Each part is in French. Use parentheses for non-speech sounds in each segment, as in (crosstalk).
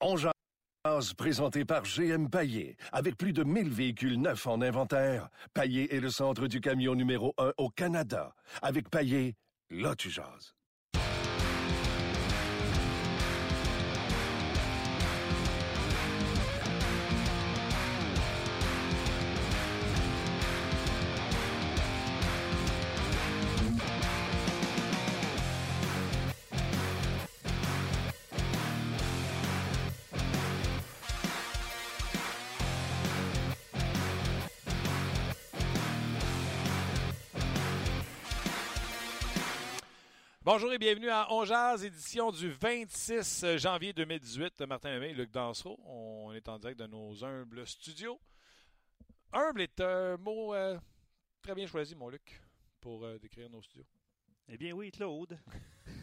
On présenté par GM Paillé. Avec plus de 1000 véhicules neufs en inventaire, Paillé est le centre du camion numéro 1 au Canada. Avec Paillé, là. Bonjour et bienvenue à On Jazz, édition du 26 janvier 2018. Martin Lemay, Luc Dansereau. On est en direct de nos humbles studios. Humble est un mot euh, très bien choisi, mon Luc, pour euh, décrire nos studios. Eh bien oui, Claude. (laughs)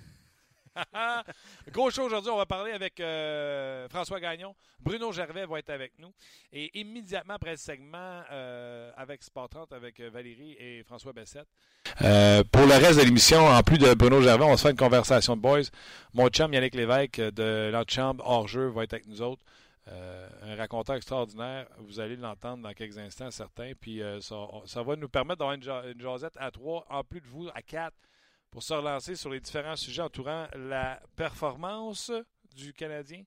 Gros show aujourd'hui, on va parler avec euh, François Gagnon. Bruno Gervais va être avec nous. Et immédiatement après le segment euh, avec Sport 30, avec euh, Valérie et François Bessette. pour le reste de l'émission, en plus de Bruno Gervais, on se fait une conversation de boys. Mon chum Yannick Lévesque de l'Antichambre hors-jeu va être avec nous autres. un raconteur extraordinaire. Vous allez l'entendre dans quelques instants, certains. Puis ça, va nous permettre d'avoir une, jasette à trois, en plus de vous, à quatre pour se relancer sur les différents sujets entourant la performance du Canadien.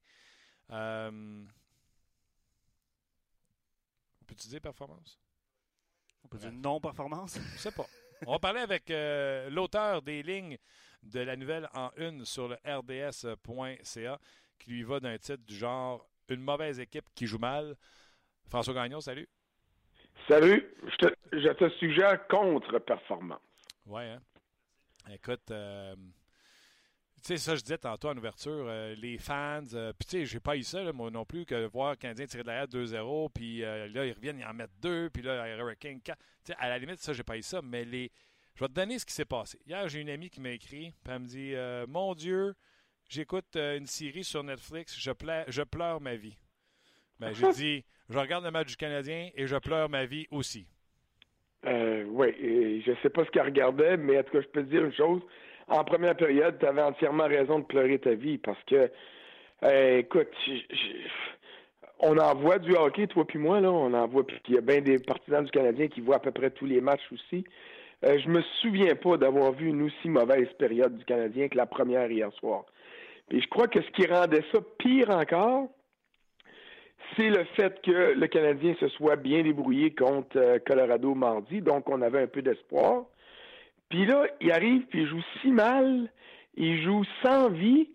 Euh, on peut-tu dire performance? On peut dire non-performance? Je ne sais pas. On va parler avec euh, l'auteur des lignes de la nouvelle en une sur le rds.ca qui lui va d'un titre du genre Une mauvaise équipe qui joue mal. François Gagnon, salut. Salut. Je te, je te suggère contre-performance. Ouais, hein? Écoute, euh, tu sais, ça, je disais tantôt en ouverture, euh, les fans, euh, puis tu sais, j'ai pas eu ça, moi non plus, que voir le Canadien tirer de la 2-0, puis là, ils reviennent, ils en mettent deux, puis là, Hurricane 4. Tu sais, à la limite, ça, j'ai pas eu ça, mais les. Je vais te donner ce qui s'est passé. Hier, j'ai une amie qui m'a écrit, puis elle me dit Mon Dieu, j'écoute une série sur Netflix, je, je pleure ma vie. Ben, j'ai (laughs) dit Je regarde le match du Canadien et je pleure ma vie aussi. Euh, oui, je sais pas ce qu'elle regardait, mais en tout cas, je peux te dire une chose. En première période, tu avais entièrement raison de pleurer ta vie parce que, euh, écoute, on en voit du hockey, toi puis moi, là. On en voit, puis il y a bien des partisans du Canadien qui voient à peu près tous les matchs aussi. Euh, je me souviens pas d'avoir vu une aussi mauvaise période du Canadien que la première hier soir. Puis je crois que ce qui rendait ça pire encore, c'est le fait que le Canadien se soit bien débrouillé contre euh, Colorado mardi, donc on avait un peu d'espoir. Puis là, il arrive, puis il joue si mal, il joue sans vie.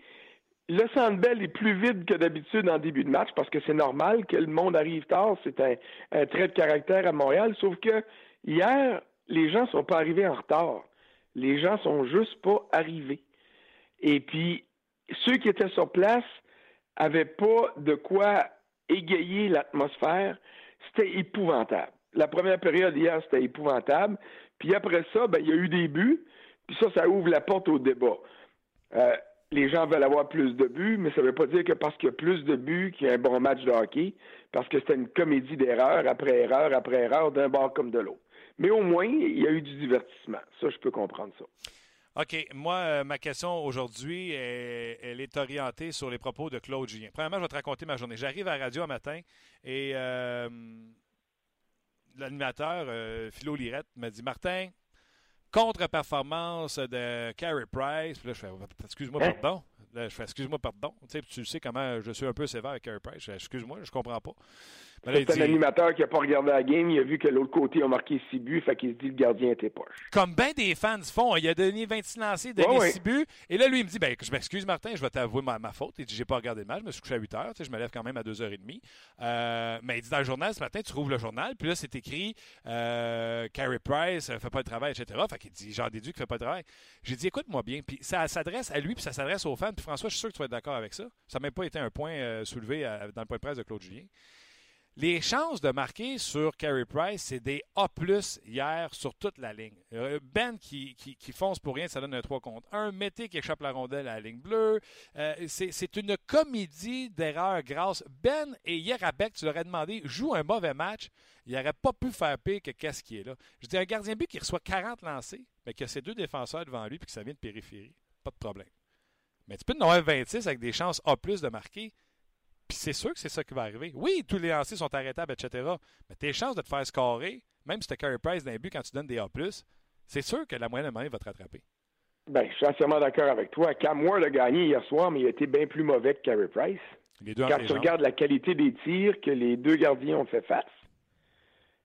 Le Sandbell est plus vide que d'habitude en début de match parce que c'est normal que le monde arrive tard, c'est un, trait de caractère à Montréal, sauf que hier, les gens sont pas arrivés en retard. Les gens sont juste pas arrivés. Et puis, ceux qui étaient sur place avaient pas de quoi égayer l'atmosphère, c'était épouvantable. La première période hier, c'était épouvantable. Puis après ça, ben, il y a eu des buts. Puis ça, ça ouvre la porte au débat. Euh, les gens veulent avoir plus de buts, mais ça ne veut pas dire que parce qu'il y a plus de buts qu'il y a un bon match de hockey, parce que c'était une comédie d'erreur après erreur après erreur d'un bord comme de l'autre. Mais au moins, il y a eu du divertissement. Ça, je peux comprendre ça. OK. Moi, euh, ma question aujourd'hui, elle est orientée sur les propos de Claude Julien. Premièrement, je vais te raconter ma journée. J'arrive à la radio un matin et euh, l'animateur, euh, Philo Lirette, m'a dit Martin, contre-performance de Carey Price. Puis là, je fais Excuse-moi, hein? pardon. Là, je fais Excuse-moi, pardon. Tu sais, tu sais comment je suis un peu sévère avec Carey Price. Excuse-moi, je comprends pas. C'est un animateur qui n'a pas regardé la game. Il a vu que l'autre côté a marqué 6 buts. Fait qu'il se dit le gardien était poche. Comme bien des fans font. Il a donné 26 lancés, donné ouais, 6 buts. Et là, lui, il me dit ben, Je m'excuse, Martin, je vais t'avouer ma, faute. Il dit J'ai pas regardé le match. Je me suis couché à 8 heures. Je me lève quand même à 2h30. Euh, mais il dit Dans le journal, ce matin, tu rouvres le journal. Puis là, c'est écrit euh, Carey Price ne fait pas le travail, etc. Fait qu'il dit J'en déduis qu'il ne fait pas le travail. J'ai dit Écoute-moi bien. Puis ça s'adresse à lui, puis ça s'adresse aux fans. Puis François, je suis sûr que tu vas être d'accord avec ça. Ça n'a même pas été un point euh, soulevé dans le point de presse de Claude Julien. Les chances de marquer sur Carey Price, c'est des A hier sur toute la ligne. Euh, ben qui, qui, fonce pour rien, ça donne un 3 contre 1. Mété qui échappe la rondelle à la ligne bleue. Euh, c'est une comédie d'erreurs grâce. Ben et Yerabek, tu leur as demandé, joue un mauvais match. Il n'aurait pas pu faire pire que qu'est-ce qui est là. Je dis un gardien but qui reçoit 40 lancés, mais qui a ses deux défenseurs devant lui puis que ça vient de périphérie. Pas de problème. Mais tu peux en avoir 26 avec des chances A de marquer Puis c'est sûr que c'est ça qui va arriver. Oui, tous les lancers sont arrêtables, etc. Mais tes chances de te faire scorer, même si tu as Carey Price d'un but quand tu donnes des A, c'est sûr que la moyenne de va te rattraper. Ben, je suis entièrement d'accord avec toi. Cam Ward a gagné hier soir, mais il a été bien plus mauvais que Carey Price. Quand tu regardes la qualité des tirs que les deux gardiens ont fait face,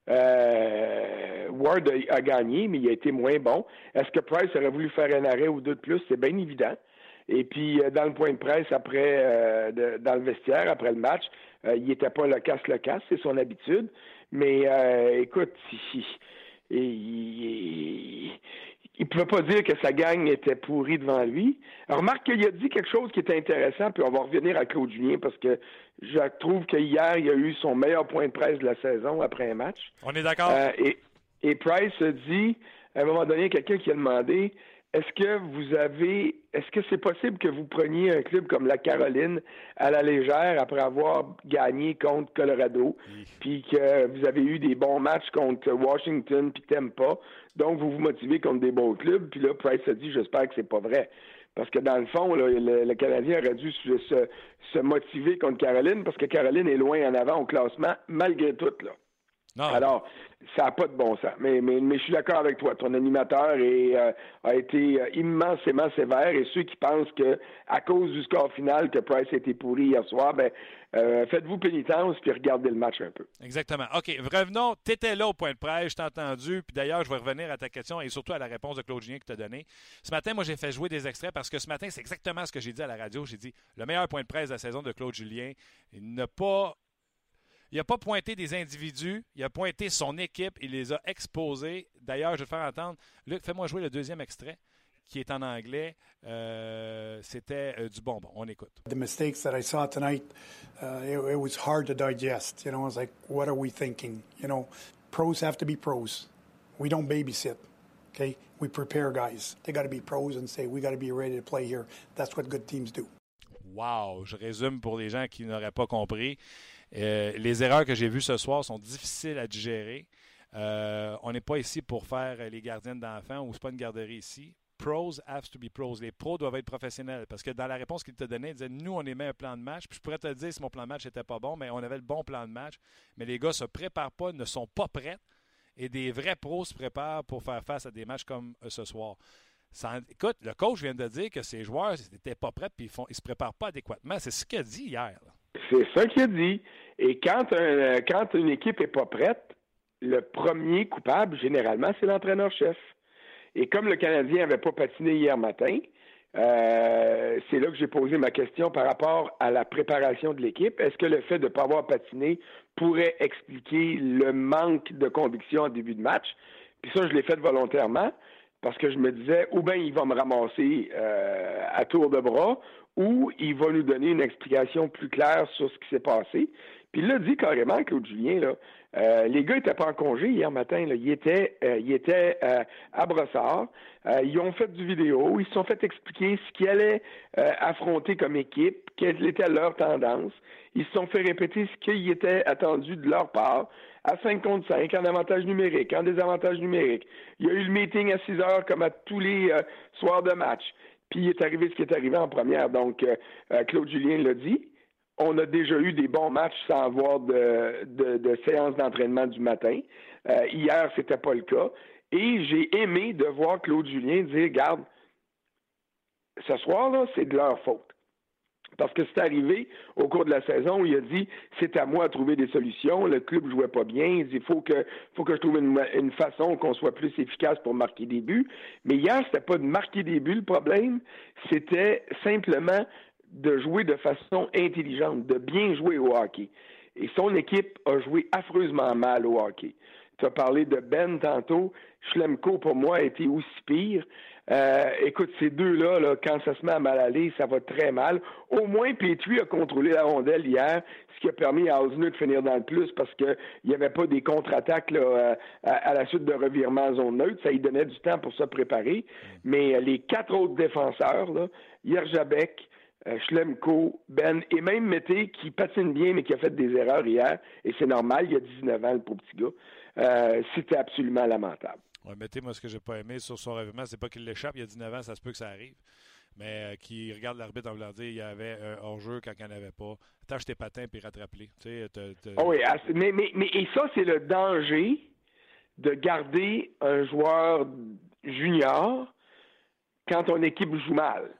euh, Ward a, gagné, mais il a été moins bon. Est-ce que Price aurait voulu faire un arrêt ou deux de plus? C'est bien évident. Et puis, euh, dans le point de presse, après, euh, dans le vestiaire, après le match, il n'était pas le casse le casse, c'est son habitude. Mais écoute, (laughs) il, il pouvait pas dire que sa gang était pourrie devant lui. remarque qu'il a dit quelque chose qui était intéressant, puis on va revenir à Claude Julien parce que je trouve qu'hier, il a eu son meilleur point de presse de la saison après un match. On est d'accord. Euh, et, et Price a dit, à un moment donné, quelqu'un qui a demandé est-ce que vous avez, est-ce que c'est possible que vous preniez un club comme la Caroline à la légère après avoir gagné contre Colorado, puis que vous avez eu des bons matchs contre Washington puis Tampa, donc vous vous motivez contre des bons clubs, puis là Price a dit j'espère que c'est pas vrai. Parce que dans le fond, le, Canadien aurait dû se, se, motiver contre Caroline parce que Caroline est loin en avant au classement, malgré tout. Là. Alors, ça n'a pas de bon sens. Mais, mais, mais je suis d'accord avec toi. Ton animateur euh, a été euh, immensément sévère et ceux qui pensent que à cause du score final que Price a été pourri hier soir, ben, euh, faites-vous pénitence puis regardez le match un peu. Exactement. OK, revenons. Tu étais là au point de presse, je t'ai entendu. Puis d'ailleurs, je vais revenir à ta question et surtout à la réponse de Claude Julien que tu as donnée. Ce matin, moi, j'ai fait jouer des extraits parce que ce matin, c'est exactement ce que j'ai dit à la radio. J'ai dit le meilleur point de presse de la saison de Claude Julien. Il n'a pas il n'a pas pointé des individus, il a pointé son équipe, il les a exposés. D'ailleurs, je vais te faire entendre. Luc, fais-moi jouer le deuxième extrait qui est en anglais. Euh, C'était euh, du bonbon. On écoute. The mistakes that I saw tonight, uh, it, it, was hard to digest. You know, I was like, what are we thinking? You know, pros have to be pros. We don't babysit. Okay, we prepare guys. They got to be pros and say we got to be ready to play here. That's what good teams do. Wow, je résume pour les gens qui n'auraient pas compris. Euh, les erreurs que j'ai vues ce soir sont difficiles à digérer. Euh, on n'est pas ici pour faire les gardiens d'enfants ou c'est pas une garderie ici. Pros have to be pros. Les pros doivent être professionnels. Parce que dans la réponse qu'il te donnait, il disait Nous, on émet un plan de match. Puis je pourrais te dire si mon plan de match n'était pas bon, mais on avait le bon plan de match. Mais les gars ne se préparent pas, ne sont pas prêts. Et des vrais pros se préparent pour faire face à des matchs comme euh, ce soir. écoute, le coach vient de dire que ces joueurs n'étaient pas prêts et ils ne se préparent pas adéquatement. C'est ce qu'il a dit hier. C'est ça qu'il a dit. Et quand, quand une équipe n'est pas prête, le premier coupable, généralement, c'est l'entraîneur-chef. Et comme le Canadien n'avait pas patiné hier matin, euh, c'est là que j'ai posé ma question par rapport à la préparation de l'équipe. Est-ce que le fait de ne pas avoir patiné pourrait expliquer le manque de conviction en début de match? Puis ça, je l'ai fait volontairement parce que je me disais, ou bien il va me ramasser euh, à tour de bras, ou il va nous donner une explication plus claire sur ce qui s'est passé. Il l'a dit carrément, Claude Julien, là, euh, les gars n'étaient pas en congé hier matin. Là. Ils étaient, euh, ils étaient euh, à Brossard. ils ont fait du vidéo. Ils se sont fait expliquer ce qu'ils allaient affronter comme équipe, quelle était leur tendance. Ils se sont fait répéter ce qui était attendu de leur part à 5 contre 5, en avantage numérique, en désavantage numérique. Il y a eu le meeting à 6 heures comme à tous les soirs de match. Puis il est arrivé ce qui est arrivé en première. Donc, euh, euh, Claude Julien l'a dit. On a déjà eu des bons matchs sans avoir de, de, séance d'entraînement du matin. Euh, hier, c'était pas le cas. Et j'ai aimé de voir Claude Julien dire, garde, ce soir-là, c'est de leur faute. Parce que c'est arrivé au cours de la saison où il a dit c'est à moi de trouver des solutions, le club jouait pas bien, il dit faut que faut que je trouve une, façon qu'on soit plus efficace pour marquer des buts. Mais hier, c'était pas de marquer des buts le problème, c'était simplement de jouer de façon intelligente, de bien jouer au hockey. Et son équipe a joué affreusement mal au hockey. Tu as parlé de Ben tantôt. Schlemko, pour moi, a été aussi pire. Euh, écoute, ces deux-là, là, quand ça se met à mal aller, ça va très mal. Au moins, Petrie a contrôlé la rondelle hier, ce qui a permis à Osner de finir dans le plus parce qu'il n'y avait pas des contre-attaques euh, à, la suite de revirement en zone neutre. Ça lui donnait du temps pour se préparer. Mais euh, les quatre autres défenseurs, là, Yerjabek, Schlemko, Ben et même Mété qui patine bien mais qui a fait des erreurs hier, et c'est normal, il y a 19 ans, le pauvre petit gars, c'était absolument lamentable. Ouais, mettez moi ce que j'ai pas aimé sur son revirement, c'est pas qu'il l'échappe, il y a 19 ans, ça se peut que ça arrive. mais qui regarde l'arbitre en voulant dire il y avait un hors-jeu quand il n'y en avait pas. Tâche tes patins puis rattrape-les. Oh oui, mais, mais, mais et ça, c'est le danger de garder un joueur junior quand ton équipe joue mal.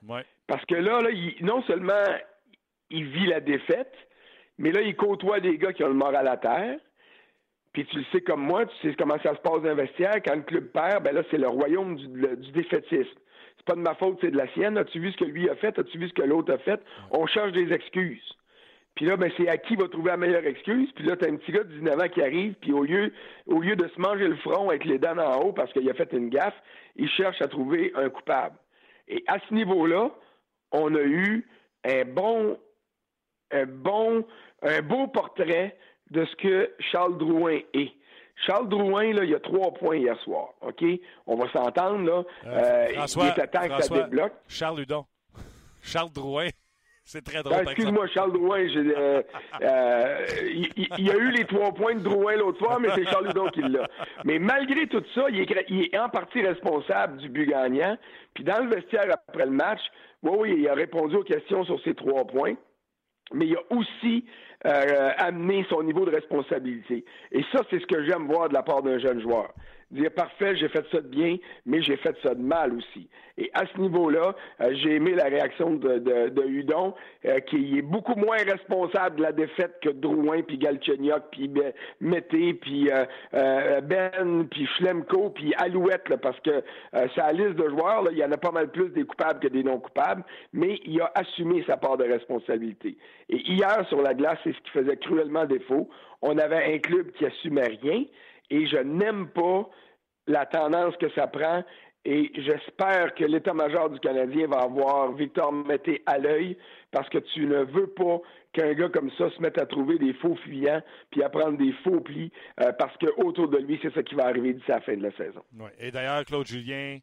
Parce que là, là non seulement il vit la défaite, mais là, il côtoie des gars qui ont le moral à terre. Puis tu le sais comme moi, tu sais comment ça se passe dans le vestiaire. Quand le club perd, ben là, c'est le royaume du, du défaitisme. C'est pas de ma faute, c'est de la sienne. As-tu vu ce que lui a fait? As-tu vu ce que l'autre a fait? On cherche des excuses. Puis là, ben, c'est à qui va trouver la meilleure excuse. Puis là, t'as un petit gars de 19 ans qui arrive, puis au lieu, au lieu de se manger le front avec les dents en haut parce qu'il a fait une gaffe, il cherche à trouver un coupable. Et à ce niveau-là, on a eu un bon, un bon, un beau portrait de ce que Charles Drouin est. Charles Drouin, là, il y a trois points hier soir. OK? On va s'entendre, là. Euh, François, il est temps que ça débloque. Charles Hudon. Charles Drouin. C'est très drôle. Ben, excuse-moi, Charles Drouin. Euh, euh, il, y a eu les trois points de Drouin l'autre fois, mais c'est Charles Hudon qui l'a. Mais malgré tout ça, il est, il est, en partie responsable du but gagnant. Puis dans le vestiaire après le match, oui, oui, il a répondu aux questions sur ces trois points mais il a aussi euh, amené son niveau de responsabilité. Et ça, c'est ce que j'aime voir de la part d'un jeune joueur dire parfait, j'ai fait ça de bien, mais j'ai fait ça de mal aussi. Et à ce niveau-là, euh, j'ai aimé la réaction de, de, Hudon, euh, qui est beaucoup moins responsable de la défaite que Drouin, puis Galchenyuk, puis Mété, puis euh, Ben, puis Schlemko, puis Alouette, parce que sa liste de joueurs, là, il y en a pas mal plus des coupables que des non-coupables, mais il a assumé sa part de responsabilité. Et hier, sur la glace, c'est ce qui faisait cruellement défaut. On avait un club qui assumait rien, et je n'aime pas la tendance que ça prend et j'espère que l'état-major du Canadien va avoir Victor Mété à l'œil parce que tu ne veux pas qu'un gars comme ça se mette à trouver des faux fuyants puis à prendre des faux plis euh, parce que autour de lui, c'est ça qui va arriver d'ici la fin de la saison. Et d'ailleurs, Claude Julien,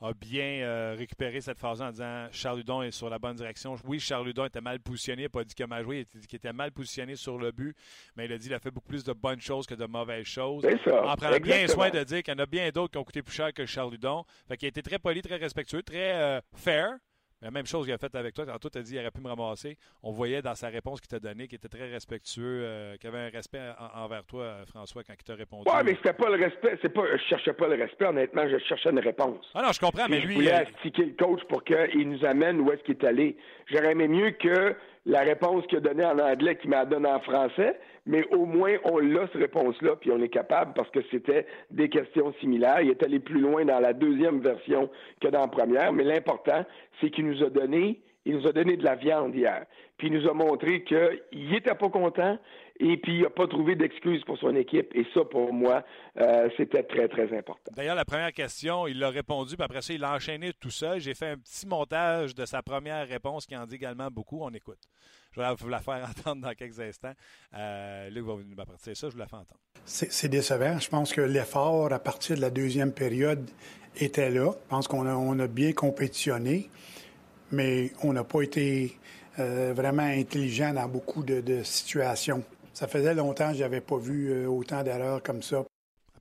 a bien euh, récupéré cette phase en disant Charles Hudon est sur la bonne direction. Oui, Charles Hudon était mal positionné, il n'a pas dit qu'il a mal joué, il a dit qu'il était mal positionné sur le but, mais il a dit qu'il a fait beaucoup plus de bonnes choses que de mauvaises choses. Ça, en prenant bien soin de dire qu'il y en a bien d'autres qui ont coûté plus cher que Charles Hudon. Fait qu'il a été très poli, très respectueux, très euh, fair, la même chose qu'il a fait avec toi. Tantôt, tu as dit qu'il aurait pu me ramasser. On voyait dans sa réponse qu'il t'a donnée qu'il était très respectueux, euh, qu'il avait un respect envers toi, euh, François, quand il t'a répondu. Oui, mais c'était pas le respect. C'est pas, je cherchais pas le respect, honnêtement. Je cherchais une réponse. Ah non, je comprends, mais lui. Je voulais astiquer le coach pour qu'il nous amène où est-ce qu'il est allé. J'aurais aimé mieux que la réponse qu'il a donnée en anglais qu'il m'a donnée en français, mais au moins on l'a cette réponse-là, puis on est capable parce que c'était des questions similaires. Il est allé plus loin dans la deuxième version que dans la première, mais l'important, c'est qu'il nous a donné, il nous a donné de la viande hier, puis il nous a montré qu'il n'était pas content, et puis il n'a pas trouvé d'excuses pour son équipe. Et ça, pour moi, euh, c'était très, très important. D'ailleurs, la première question, il l'a répondu, puis après ça, il a enchaîné tout seul. J'ai fait un petit montage de sa première réponse qui en dit également beaucoup. On écoute. Je vais vous la faire (laughs) entendre dans quelques instants. Euh, Luc va venir m'apporter ça, je vous la fais entendre. C'est décevant. Je pense que l'effort à partir de la deuxième période était là. Je pense qu'on a, on a bien compétitionné, mais on n'a pas été euh, vraiment intelligent dans beaucoup de situations. Ça faisait longtemps que je n'avais pas vu euh, autant d'erreurs comme ça.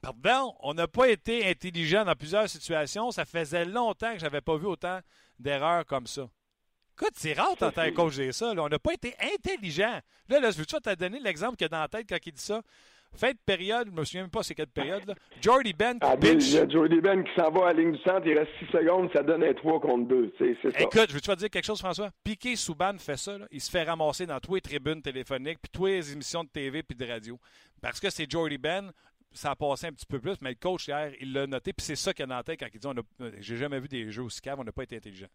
Pardon, on n'a pas été intelligent dans plusieurs situations. Ça faisait longtemps que je n'avais pas vu autant d'erreurs comme ça. Écoute, c'est rare tant que coach dire ça. On n'a pas été intelligent. Là, là je veux te donner l'exemple qu'il y a dans la tête quand il dit ça. Fin de période, je me souviens même pas c'est quelle période. Là. Jordy Ben ah, Il y a Jordy Ben qui s'en va à la ligne du centre, il reste 6 secondes, ça donne un 3 contre 2. C'est, ça. Écoute, je veux te dire quelque chose, François? Piqué Souban fait ça. Il se fait ramasser dans tous les tribunes téléphoniques, puis toutes les émissions de TV puis de radio. Parce que c'est Jordy Ben, ça a passé un petit peu plus, mais le coach hier, il l'a noté, puis c'est ça qu'il a noté quand il dit on a, J'ai jamais vu des jeux aussi caves, on n'a pas été intelligent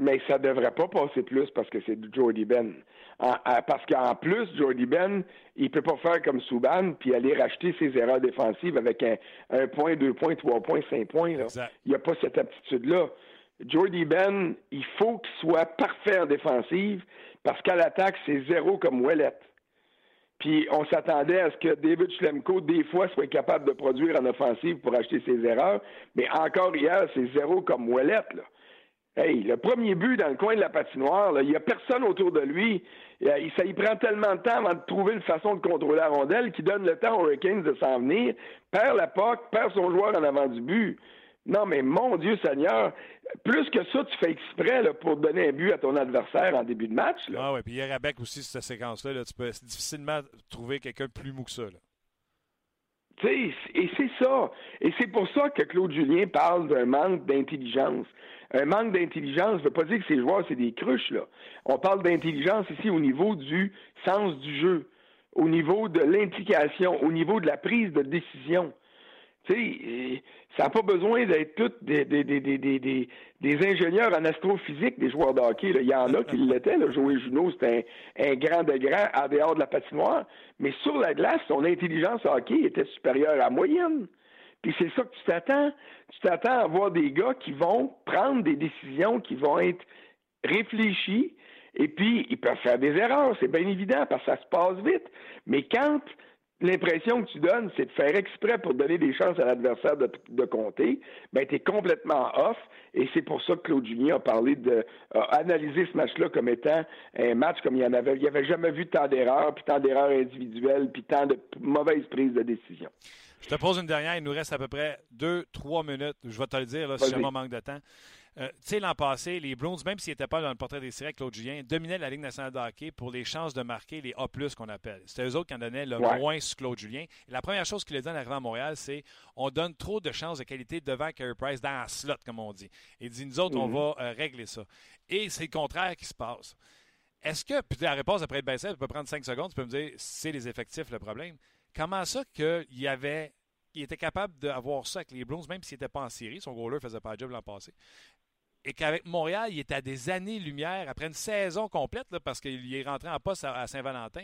mais ça devrait pas passer plus parce que c'est Jordy Ben. parce qu'en plus, Jordy Ben, il peut pas faire comme Souban puis aller racheter ses erreurs défensives avec un, point, deux points, trois points, cinq points. Là. Il n'y a pas cette aptitude-là. Jordy Ben, il faut qu'il soit parfait en défensive parce qu'à l'attaque, c'est zéro comme Ouellet. Puis on s'attendait à ce que David Schlemko, des fois, soit capable de produire en offensive pour acheter ses erreurs. Mais encore hier, c'est zéro comme Ouellet. Là. Hey, le premier but dans le coin de la patinoire, il n'y a personne autour de lui. Ça y prend tellement de temps avant de trouver une façon de contrôler la rondelle qui donne le temps aux Hurricanes de s'en venir, perd la POC, perd son joueur en avant du but. Non, mais mon Dieu Seigneur, plus que ça, tu fais exprès là, pour donner un but à ton adversaire en début de match. Là. Ah oui, puis hier à Beck aussi, cette séquence-là, tu peux difficilement trouver quelqu'un plus mou que ça. Tu sais, et c'est ça. Et c'est pour ça que Claude Julien parle d'un manque d'intelligence. Un manque d'intelligence ne veut pas dire que ces joueurs, c'est des cruches, là. On parle d'intelligence ici au niveau du sens du jeu, au niveau de l'implication, au niveau de la prise de décision. Tu sais, ça n'a pas besoin d'être tous des, des, des, des, des ingénieurs en astrophysique, des joueurs de hockey. Il y en a qui l'étaient. Joey Junot, c'était un, un, grand de grand à dehors de la patinoire. Mais sur la glace, son intelligence hockey était supérieure à la moyenne. Puis c'est ça que tu t'attends. Tu t'attends à voir des gars qui vont prendre des décisions qui vont être réfléchies. Et puis, ils peuvent faire des erreurs, c'est bien évident, parce que ça se passe vite. Mais quand l'impression que tu donnes, c'est de faire exprès pour donner des chances à l'adversaire de, de, compter, ben tu es complètement off. Et c'est pour ça que Claude Julien a parlé de a analysé ce match-là comme étant un match comme il y en avait. Il n'y avait jamais vu tant d'erreurs, puis tant d'erreurs individuelles, puis tant de mauvaises prises de décision. Je te pose une dernière. Il nous reste à peu près deux, trois minutes. Je vais te le dire là, si jamais on manque de temps. Euh, tu sais, l'an passé, les Bruins, même s'ils n'étaient pas dans le portrait des séries, Claude Julien, dominaient la Ligue nationale de hockey pour les chances de marquer les A+, qu'on appelle. C'était eux autres qui en donnaient le Ouais. moins sur Claude Julien. Et la première chose qu'il a dit en arrivant à Montréal, c'est on donne trop de chances de qualité devant Carey Price dans la slot, comme on dit. Il dit, nous autres, on Mhm. va euh, régler ça. Et c'est le contraire qui se passe. Est-ce que, puis la réponse après être bien simple, peut prendre cinq secondes, tu peux me dire, c'est les effectifs le problème. Comment ça qu'il y avait, il était capable d'avoir ça avec les Bruins, même s'il n'était pas en série, son goaler ne faisait pas le job l'an passé, et qu'avec Montréal, il était à des années-lumière, après une saison complète, là, parce qu'il est rentré en poste à, Saint-Valentin,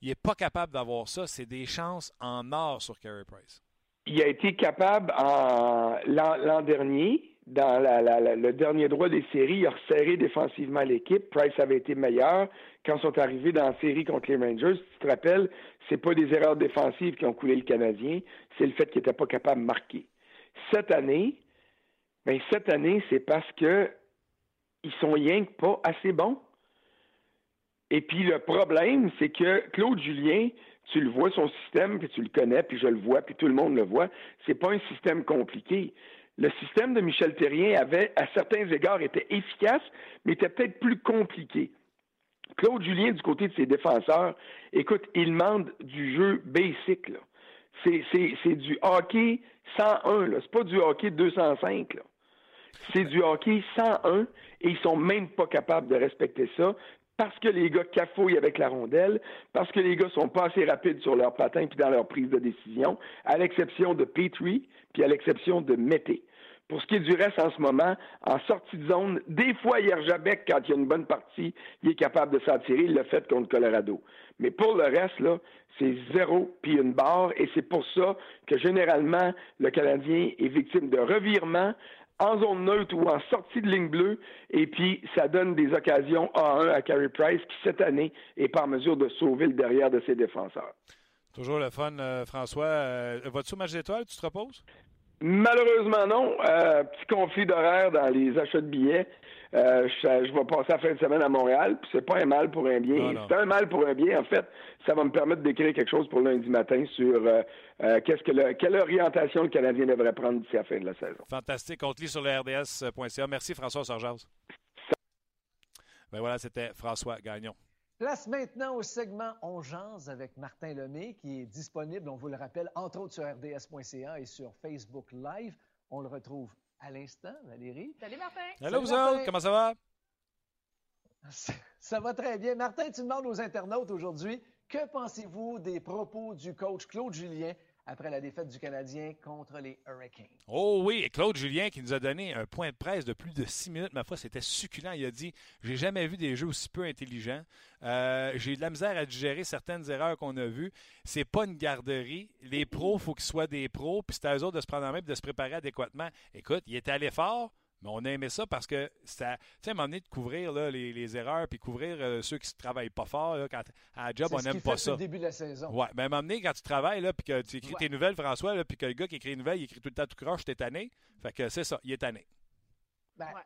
il n'est pas capable d'avoir ça. C'est des chances en or sur Carey Price. Il a été capable l'an dernier, dans le dernier droit des séries, il a resserré défensivement l'équipe. Price avait été meilleur. Quand ils sont arrivés dans la série contre les Rangers, tu te rappelles, c'est pas des erreurs défensives qui ont coulé le Canadien, c'est le fait qu'il n'était pas capable de marquer. Cette année, ben cette année, c'est parce que ils sont rien que pas assez bons. Et puis le problème, c'est que Claude Julien, tu le vois son système, puis tu le connais, puis je le vois, puis tout le monde le voit. C'est pas un système compliqué. Le système de Michel Terrien avait, à certains égards, était efficace, mais était peut-être plus compliqué. Claude Julien, du côté de ses défenseurs, écoute, il demande du jeu basic. Là. C'est, c'est, du hockey 101, là. C'est pas du hockey 205, là. C'est du hockey 101 et ils sont même pas capables de respecter ça parce que les gars cafouillent avec la rondelle, parce que les gars sont pas assez rapides sur leur patin puis dans leur prise de décision, à l'exception de Petrie puis à l'exception de Mété. Pour ce qui est du reste en ce moment, en sortie de zone, des fois, Yerjabek, quand il y a une bonne partie, il est capable de s'en tirer. Il l'a fait contre Colorado. Mais pour le reste, c'est zéro puis une barre. Et c'est pour ça que généralement, le Canadien est victime de revirements en zone neutre ou en sortie de ligne bleue. Et puis, ça donne des occasions à un à Carey Price qui, cette année, est pas en mesure de sauver le derrière de ses défenseurs. Toujours le fun, euh, François. Euh, Vas-tu au match d'étoiles? Tu te reposes? Malheureusement, non. Euh, petit conflit d'horaire dans les achats de billets. Euh, je, je vais passer la fin de semaine à Montréal, puis c'est pas un mal pour un bien. Non, non. C'est un mal pour un bien. En fait, ça va me permettre d'écrire quelque chose pour lundi matin sur euh, euh, qu'est-ce que le- quelle orientation le Canadien devrait prendre d'ici la fin de la saison. Fantastique. On te lit sur le RDS.ca. Merci, François Sorjaz. Ben voilà, c'était François Gagnon. Place maintenant au segment On jase avec Martin Lemay qui est disponible, on vous le rappelle, entre autres sur rds.ca et sur Facebook Live. On le retrouve à l'instant, Valérie. Salut Martin. Hello, vous Martin. autres. Comment ça va? (laughs) Ça va très bien. Martin, tu demandes aux internautes aujourd'hui, que pensez-vous des propos du coach Claude Julien après la défaite du Canadien contre les Hurricanes? Oh oui, et Claude Julien qui nous a donné un point de presse de plus de six minutes. Ma foi, c'était succulent. Il a dit J'ai jamais vu des jeux aussi peu intelligents. Euh, J'ai de la misère à digérer certaines erreurs qu'on a vues. C'est pas une garderie. Les pros, il faut qu'ils soient des pros. Puis c'est à eux autres de se prendre en main et de se préparer adéquatement. Écoute, il était allé fort. Mais on a aimé ça parce que ça, tu sais, à un moment donné, de couvrir là, les, les erreurs puis couvrir euh, ceux qui ne travaillent pas fort. Là, quand, à la job, C'est on n'aime pas ça. le début de la saison. Ouais, mais à un moment donné, quand tu travailles, là, puis que tu écris Ouais. tes nouvelles, François, là, puis que le gars qui écrit une nouvelle, il écrit tout le temps tout croche, t'es tanné. Fait que c'est ça, il est tanné. Ben, Ouais.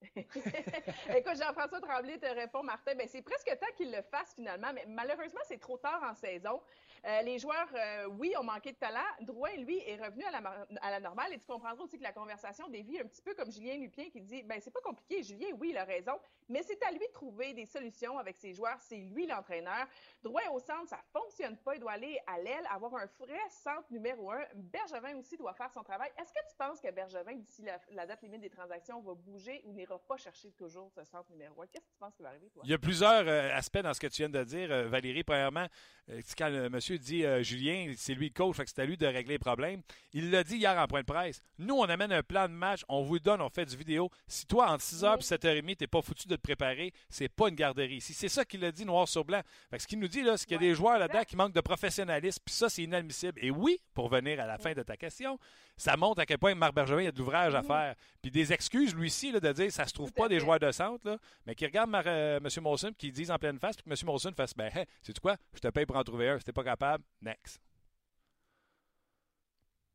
(laughs) Écoute, Jean-François Tremblay te répond, Martin, ben, c'est presque temps qu'il le fasse finalement, mais malheureusement, c'est trop tard en saison. Euh, les joueurs, euh, oui, ont manqué de talent. Drouin, lui, est revenu à la, normale. Et tu comprendras aussi que la conversation dévie un petit peu comme Julien Lupien qui dit ben c'est pas compliqué. Julien, oui, il a raison, mais c'est à lui de trouver des solutions avec ses joueurs. C'est lui l'entraîneur. Drouin au centre, ça fonctionne pas. Il doit aller à l'aile, avoir un frais centre numéro un. Bergevin aussi doit faire son travail. Est-ce que tu penses que Bergevin, d'ici la, date limite des transactions, va bouger ou n'ira pas chercher toujours ce centre numéro un? Qu'est-ce que tu penses qui va arriver, toi? Il y a plusieurs euh, aspects dans ce que tu viens de dire, Valérie. Premièrement, quand le monsieur dit Julien, c'est lui le coach, c'est à lui de régler les problèmes. Il l'a dit hier en point de presse. Nous, on amène un plan de match, on vous donne, on fait du vidéo. Si toi, entre 6h et 7h30, t'es pas foutu de te préparer, c'est pas une garderie. Si c'est ça qu'il a dit noir sur blanc. Fait ce qu'il nous dit, là, c'est qu'il y a des joueurs là-dedans qui manquent de professionnalisme, puis ça, c'est inadmissible. Et oui, pour venir à la fin de ta question, ça montre à quel point Marc Bergevin a de l'ouvrage à faire. Puis des excuses, lui ci de dire ça se trouve pas des joueurs de centre, là, mais qui regardent euh, M. Molson, qui disent en pleine face, puis que M. Molson fasse Ben, c'est quoi? Je te paye pour en trouver un. Si t'es pas capable, next.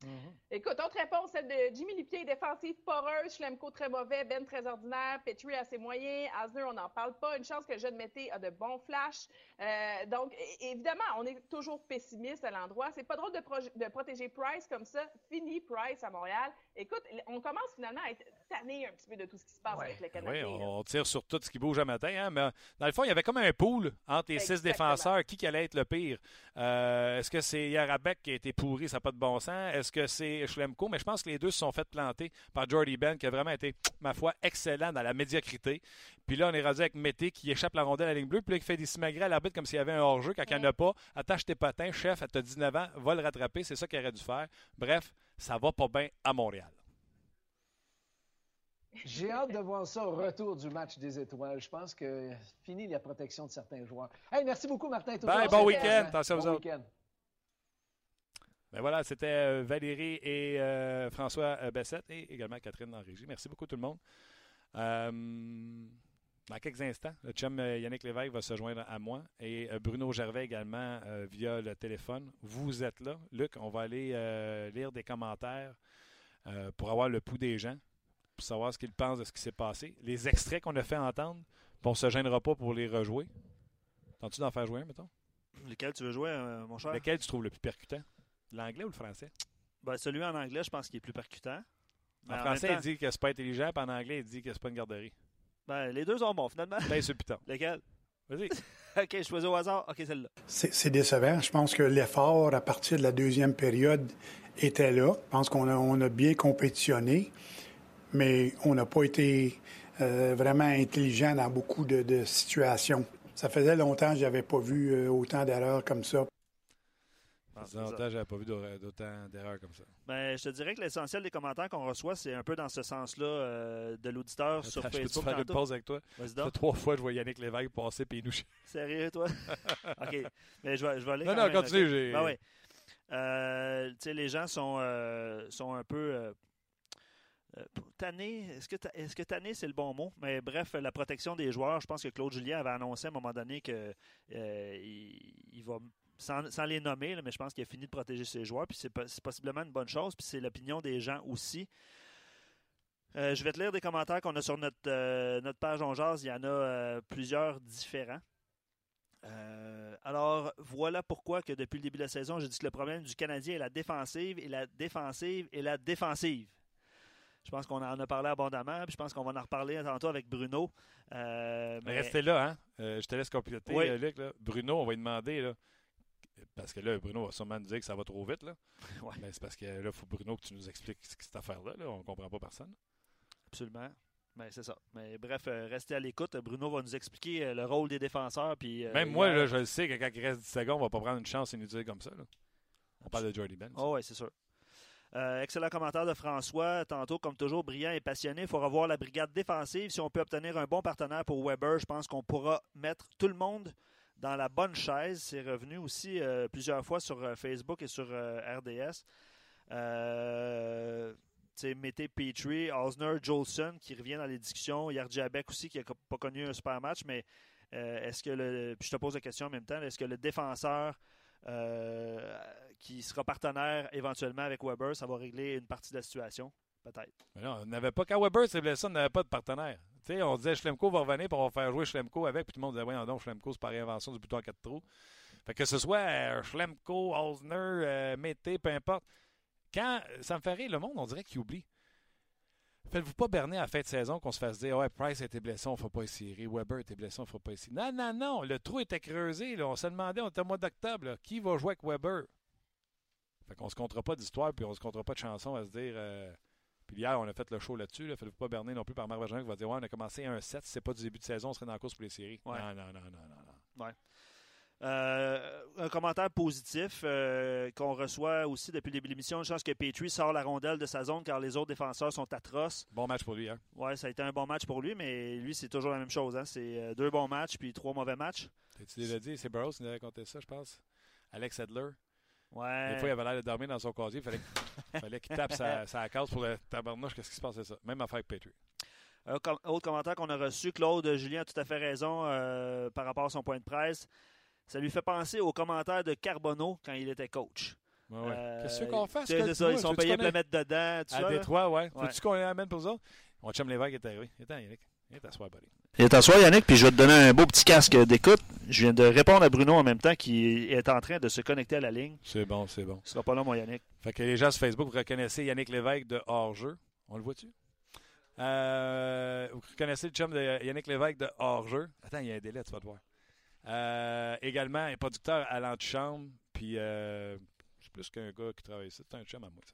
Mm-hmm. Écoute, autre réponse, celle de Jimmy Lipier, défensive poreuse, Schlemko très mauvais, Ben très ordinaire, Petrie assez moyen, Asner on n'en parle pas, une chance que Jeune Mété a de bons flashs. Euh, donc, évidemment, on est toujours pessimiste à l'endroit. C'est pas drôle de, de, protéger Price comme ça. Fini Price à Montréal. Écoute, on commence finalement à être tanné un petit peu de tout ce qui se passe avec le Canadien. Oui, on, tire sur tout ce qui bouge à matin, hein, mais dans le fond, il y avait comme un pool entre les six défenseurs. Qui, qui allait être le pire? Euh, est-ce que c'est Yarabek qui a été pourri, ça n'a pas de bon sens? Est-ce que c'est Schlemko? Mais je pense que les deux se sont fait planter par Jordy Ben, qui a vraiment été, ma foi, excellent dans la médiocrité. Puis là, on est rendu avec Mété qui échappe la rondelle à la ligne bleue, puis là, qui fait des simagrées à l'arbitre comme s'il y avait un hors-jeu. Quand il n'y en a pas, attache tes patins, chef, à te 19 ans, va le rattraper. C'est ça qu'il aurait dû faire. Bref, ça va pas bien à Montréal. J'ai hâte de voir ça au retour du match des étoiles. Je pense que fini la protection de certains joueurs. Hey, merci beaucoup, Martin. Bye, bon week-end. Attention bon week ben voilà, c'était euh, Valérie et euh, François euh, Bessette et également Catherine dans régie. Merci beaucoup tout le monde. dans quelques instants, le chum Yannick Lévesque va se joindre à moi et Bruno Gervais également via le téléphone. Vous êtes là. Luc, on va aller lire des commentaires pour avoir le pouls des gens pour savoir ce qu'ils pensent de ce qui s'est passé. Les extraits qu'on a fait entendre, on ne se gênera pas pour les rejouer. Tentes-tu d'en faire jouer un, mettons? Lequel tu veux jouer, mon cher? Lequel tu trouves le plus percutant? L'anglais ou le français? Ben, celui en anglais, je pense qu'il est plus percutant. En français, il dit que c'est pas intelligent, puis en anglais, il dit que c'est pas une garderie. Ben, les deux sont bons, finalement. Ben, c'est piton. (laughs) Lequel? Vas-y. (laughs) OK, je choisis au hasard. OK, celle-là. C'est décevant. Je pense que l'effort à partir de la deuxième période était là. Je pense qu'on a, on a bien compétitionné mais on n'a pas été euh, vraiment intelligent dans beaucoup de, situations. Ça faisait longtemps que je n'avais pas vu euh, autant d'erreurs comme ça. Longtemps que je n'avais pas vu d'autant d'erreurs comme ça. Ben, je te dirais que l'essentiel des commentaires qu'on reçoit, c'est un peu dans ce sens-là euh, de l'auditeur sur Facebook. Je peux faire une pause avec toi? Ça trois fois que je vois Yannick Lévesque passer et il nous Sérieux, toi? (laughs) OK. Mais je vais, je vais aller. Non, non, continue. Ben, oui. tu sais, les gens sont, sont un peu euh, tanner, est-ce que, est-ce que tanner, c'est le bon mot? Mais bref, la protection des joueurs, je pense que Claude Julien avait annoncé à un moment donné qu'il euh, il va, sans, les nommer, mais je pense qu'il a fini de protéger ses joueurs, puis c'est, possiblement une bonne chose, puis c'est l'opinion des gens aussi. Euh, je vais te lire des commentaires qu'on a sur notre, notre page On Jazz. Il y en a plusieurs différents. alors, voilà pourquoi que depuis le début de la saison, je dis que le problème du Canadien est la défensive et la défensive et la défensive. Je pense qu'on en a parlé abondamment, puis je pense qu'on va en reparler tantôt avec Bruno. Euh, mais... Restez là, hein? Euh, je te laisse compléter, euh, Luc. Bruno, on va lui demander, là, parce que là, Bruno va sûrement nous dire que ça va trop vite. Là. (laughs) Mais c'est parce que là, il faut Bruno que tu nous expliques cette affaire-là. On ne comprend pas personne. Absolument. Mais c'est ça. Mais bref, restez à l'écoute. Bruno va nous expliquer le rôle des défenseurs. Puis, Même moi, là, je le sais que quand il reste 10 secondes, on ne va pas prendre une chance dire comme ça. On parle de Jordy Ben. Oh, oui, c'est sûr. Euh, excellent commentaire de François. Tantôt, comme toujours, brillant et passionné. Il faut revoir la brigade défensive. Si on peut obtenir un bon partenaire pour Weber, je pense qu'on pourra mettre tout le monde dans la bonne chaise. C'est revenu aussi euh, plusieurs fois sur euh, Facebook et sur RDS. Euh, mettez Petrie, Osner, Jolson qui revient dans les discussions. Yardjabek aussi qui n'a pas connu un super match, mais est-ce que le. je te pose la question en même temps, est-ce que le défenseur qui sera partenaire éventuellement avec Weber, ça va régler une partie de la situation, peut-être. on n'avait pas qu'à Weber c'est blessé, on n'avait pas de partenaire. On disait Schlemko va revenir, pour on va faire jouer Schlemko avec, puis tout le monde disait, oui, non, Schlemko, c'est pas réinvention du bouton à quatre trous. Fait que ce soit euh, Schlemko, Osner, euh, Mété, peu importe. Quand ça me fait rire, le monde, on dirait qu'il oublie. Faites-vous pas berner à la fin de saison qu'on se fasse dire Ouais, Price était blessé, on ne fera pas ici. Weber était blessé, on ne fera pas ici. Non, non, non. Le trou était creusé. Là. On se demandait, on était au mois d'octobre, qui va jouer avec Weber? Fait qu'on se comptera pas d'histoire, puis on se comptera pas de chansons à se dire. Euh, puis hier, on a fait le show là-dessus. Là. Faites-vous pas berner non plus par Marc Bergeron qui va dire Ouais, on a commencé un 7. Si c'est pas du début de saison, on serait dans la course pour les séries. Non, non, non, non, non. non. Ouais. Euh, un commentaire positif euh, qu'on reçoit aussi depuis le début de l'émission. Une chance que Petrie sort la rondelle de sa zone car les autres défenseurs sont atroces. Bon match pour lui. Hein? Oui, ça a été un bon match pour lui, mais lui, c'est toujours la même chose. Hein? C'est euh, deux bons matchs puis trois mauvais matchs. Tu déjà dit, c'est Burroughs qui nous a raconté ça, je pense? Alex Edler. Ouais. Des fois, il avait l'air de dormir dans son casier. Il fallait, qu'il tape sa, sa, case pour le tabarnouche. Qu'est-ce qui se passait ça? Même affaire avec Petrie. Un autre commentaire qu'on a reçu, Claude Julien a tout à fait raison par rapport à son point de presse. Ça lui fait penser aux commentaires de Carbonneau quand il était coach. Euh, Qu'est-ce qu'on fait? C'est ça, ils sont payés pour le mettre dedans. À ça, Détroit, ouais. Faut-tu qu'on amène pour autres? Mon chum Lévesque est arrivé. Attends, Yannick. Il est asseoir, buddy. Il est asseoir, Yannick, puis je vais te donner un beau petit casque d'écoute. Je viens de répondre à Bruno en même temps qui est en train de se connecter à la ligne. C'est bon, c'est bon. Ce sera pas là, mon Yannick. Fait que les gens sur Facebook, vous reconnaissez Yannick Lévesque de Hors-jeu. On le voit-tu? Euh, vous reconnaissez le chum de Yannick Lévesque de Hors-jeu. Attends, il y a un délai, tu vas te voir. Euh, également, un producteur à l'antichambre. Puis, euh, c'est plus qu'un gars qui travaille ici. C'est un chum à moi, ça.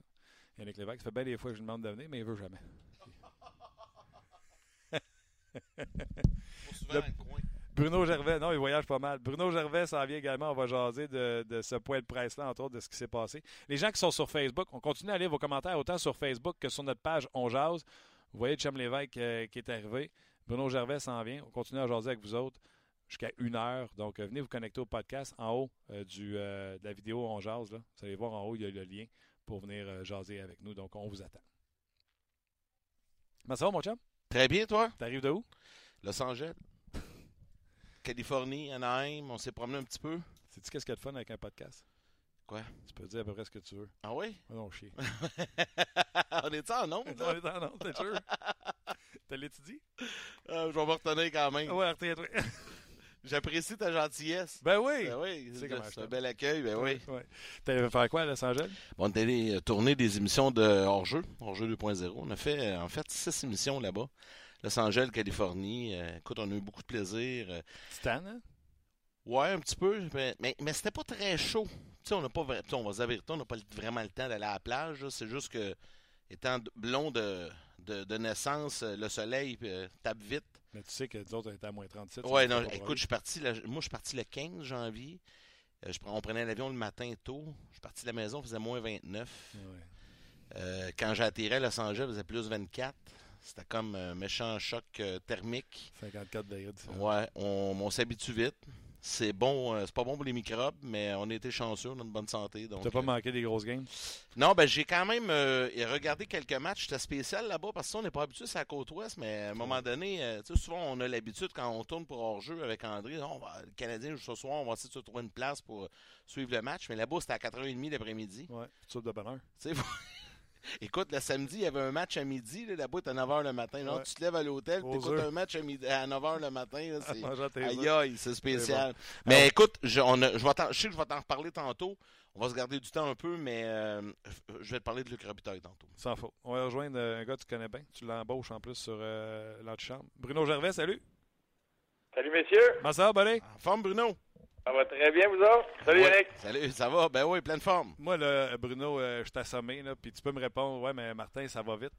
Yannick Lévesque, ça fait bien des fois que je lui demande de venir, mais il veut jamais. Bruno Gervais, non, il voyage pas mal. Bruno Gervais s'en vient également. On va jaser de, ce point de presse-là, entre autres, de ce qui s'est passé. Les gens qui sont sur Facebook, on continue à lire vos commentaires autant sur Facebook que sur notre page On Jase. Vous voyez Chum Lévesque euh, qui est arrivé. Bruno Gervais s'en vient. On continue à jaser avec vous autres jusqu'à une heure. Donc, euh, venez vous connecter au podcast en haut euh, du, de la vidéo On Jase. Là. Vous allez voir en haut, il y a le lien pour venir jaser avec nous. Donc, on vous attend. Va, mon chum? Très bien, toi? T'arrives de où? Los Angeles. (laughs) Californie, Anaheim. On s'est promené un petit peu. Sais-tu qu'est-ce qu'il y a de fun avec un podcast? Quoi? Tu peux dire à peu près ce que tu veux. Ah oui? Oh non, chier. (laughs) on est en onde? on est en onde, t'es sûr? (laughs) T'as l'étudié? Euh, je vais me retenir quand même. Ouais, retiens-toi. J'apprécie ta gentillesse. Ben oui. Ben oui. C'est un bel accueil, ben oui. Ouais. T'allais faire quoi à Los Angeles? Bon, on est allé euh, tourner des émissions de hors-jeu, hors-jeu 2.0. On a fait, euh, en fait, six émissions là-bas. Los Angeles, Californie. Euh, écoute, on a eu beaucoup de plaisir. Titan, hein? Ouais, un petit peu. Mais, mais, c'était pas très chaud. Tu sais, on n'a pas, on va se on n'a pas vraiment le temps d'aller à la plage. C'est juste que, étant blond de, de, de naissance, le soleil tape vite. Mais tu sais que les autres étaient à moins 37. Oui, non, écoute, je suis parti, moi, je suis parti le 15 janvier. Euh, je, on prenait l'avion le matin tôt. Je suis parti de la maison, il faisait moins 29. Ouais. Euh, quand j'atterrais à Los Angeles, il faisait plus 24. C'était comme un méchant choc euh, thermique. 54 degrés. Ouais, on, on s'habitue vite c'est bon, euh, c'est pas bon pour les microbes, mais on a été chanceux, on a une bonne santé. Tu n'as pas manqué des grosses games? Non, ben j'ai quand même euh, regardé quelques matchs. C'était spécial là-bas parce qu'on n'est pas habitué, c'est à côte ouest, mais à un moment donné, euh, tu sais, souvent on a l'habitude quand on tourne pour hors-jeu avec André, on va, le Canadien ce soir, on va essayer de trouver une place pour suivre le match. Mais là-bas, c'était à 4h30 l'après-midi. Ouais, tout de bonheur. Écoute, le samedi, il y avait un match à midi. Là-bas, à 9h le matin. Tu te lèves à l'hôtel, tu écoutes un match à, 9h le matin. aïe, aïe, c'est spécial. Mais écoute, je, on je, vais je sais que je vais t'en reparler tantôt. On va se garder du temps un peu, mais euh, je vais te parler de Luc Robitaille tantôt. Sans faux. On va rejoindre un gars que tu connais bien. Tu l'embauches en plus sur euh, l'antichambre. Bruno Gervais, salut. Salut, messieurs. Comment ça va, En forme, Bruno? Ça va très bien, vous autres? Salut, Eric. Salut, ça va? Ben oui, pleine forme. Moi, là, Bruno, euh, je t'assommé, puis tu peux me répondre, ouais, mais Martin, ça va vite.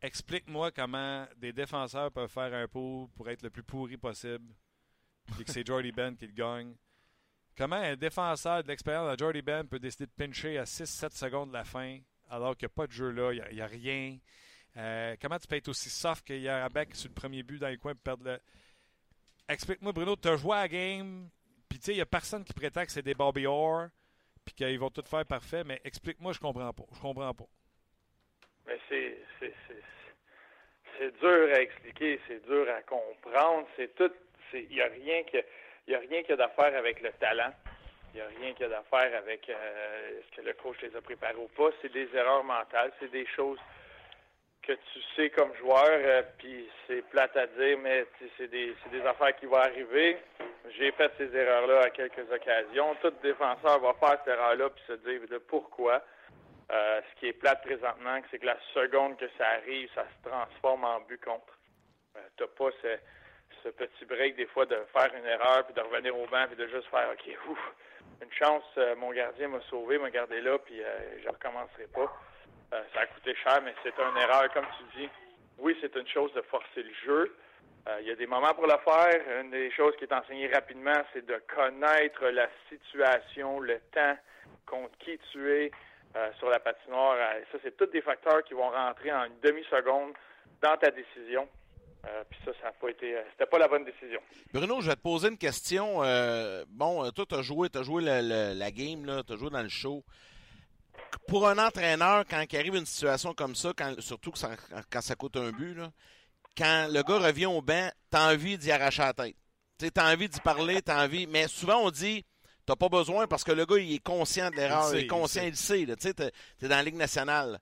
Explique-moi comment des défenseurs peuvent faire un pot pour être le plus pourri possible, et que c'est Jordy Ben qui le gagne. Comment un défenseur de l'expérience de Jordy Ben peut décider de pincher à 6-7 secondes de la fin, alors qu'il n'y a pas de jeu là, il n'y a, rien? Euh, comment tu peux être aussi soft qu'il y a un bec sur le premier but dans les coins et perdre le. Explique-moi, Bruno, tu as joué à la game, puis, tu sais, il n'y a personne qui prétend que c'est des Bobby Orr, puis qu'ils vont tout faire parfait, mais explique-moi, je comprends pas. Je comprends pas. Mais c'est. C'est dur à expliquer, c'est dur à comprendre, c'est tout. Il n'y a rien que. A rien que d'affaire avec le talent. Il n'y a rien que d'affaire avec euh, est-ce que le coach les a préparés ou pas. C'est des erreurs mentales, c'est des choses que tu sais comme joueur, euh, puis c'est plate à dire, mais c'est des, affaires qui vont arriver. J'ai fait ces erreurs-là à quelques occasions. Tout défenseur va faire cette erreur-là puis se dire de pourquoi. Euh, ce qui est plate présentement, c'est que la seconde que ça arrive, ça se transforme en but contre. Euh, t'as pas ce, petit break des fois de faire une erreur puis de revenir au banc puis de juste faire OK, une chance, euh, mon gardien m'a sauvé, m'a gardé là puis je recommencerai pas. Ça a coûté cher, mais c'est une erreur, comme tu dis. Oui, c'est une chose de forcer le jeu. Il y a des moments pour le faire. Une des choses qui est enseignée rapidement, c'est de connaître la situation, le temps, contre qui tu es, euh, sur la patinoire. Euh, ça, c'est tous des facteurs qui vont rentrer en une demi-seconde dans ta décision. Euh, puis ça, ça n'a pas été. c'était pas la bonne décision. Bruno, je vais te poser une question. bon, toi, tu as joué, as joué la game, tu as joué dans le show. Pour un entraîneur, quand il arrive une situation comme ça, quand, surtout quand ça coûte un but, quand le gars revient au banc, tu as envie d'y arracher la tête. Tu as envie d'y parler, tu as envie. Mais souvent, on dit T'as pas besoin parce que le gars, il est conscient de l'erreur. Il, est conscient, il, sait. Tu sais, t'es es dans la Ligue nationale.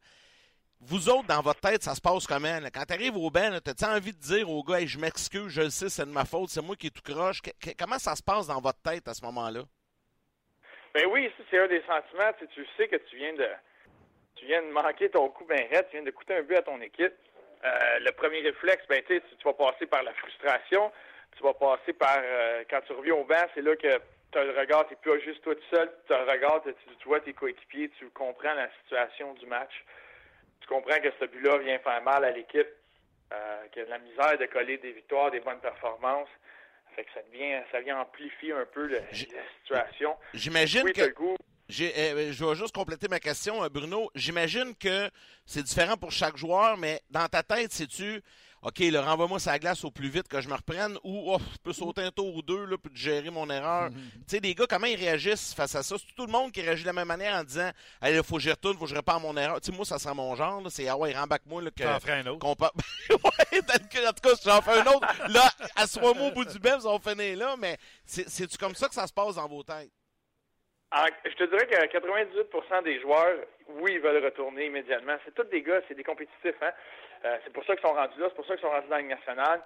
Vous autres, dans votre tête, ça se passe comment? Quand tu arrives au banc, t'as-tu envie de dire au gars, je m'excuse, je le sais, c'est de ma faute, c'est moi qui est tout croche? comment ça se passe dans votre tête à ce moment-là? Ben oui, c'est un des sentiments. Tu, sais que tu viens de tu viens de manquer ton coup ben raide, tu viens de coûter un but à ton équipe. Euh, le premier réflexe, ben tu, tu vas passer par la frustration, tu vas passer par euh, quand tu reviens au banc, c'est là que tu as le regard, tu plus juste toi tout seul, tu le regard, tu, vois tes coéquipiers, tu comprends la situation du match. Tu comprends que ce but-là vient faire mal à l'équipe, euh, de la misère de coller des victoires, des bonnes performances. Fait que ça vient, ça vient amplifier un peu la situation. J'imagine que. Euh, je vais juste compléter ma question, Bruno. J'imagine que c'est différent pour chaque joueur, mais dans ta tête, sais-tu OK, le renvoie-moi sa glace au plus vite que je me reprenne ou oh, je peux sauter un tour ou deux là, pour gérer mon erreur. Mhm. Tu sais, les gars, comment ils réagissent face à ça? C'est tout le monde qui réagit de la même manière en disant il faut que j'y retourne, faut que je répare mon erreur. Tu sais, moi, ça sera mon genre. C'est ah ouais, rembac moi. Là, que, j'en ferai un autre. (laughs) ouais, en tout cas, si j'en fais un autre, là, assois-moi au bout du bel, on finir là, mais c'est-tu comme ça que ça se passe dans vos têtes? Je te dirais que 98% des joueurs, oui, ils veulent retourner immédiatement. C'est tous des gars, c'est des compétitifs. Hein? Euh, c'est pour ça qu'ils sont rendus là, c'est pour ça qu'ils sont rendus dans la Ligue nationale.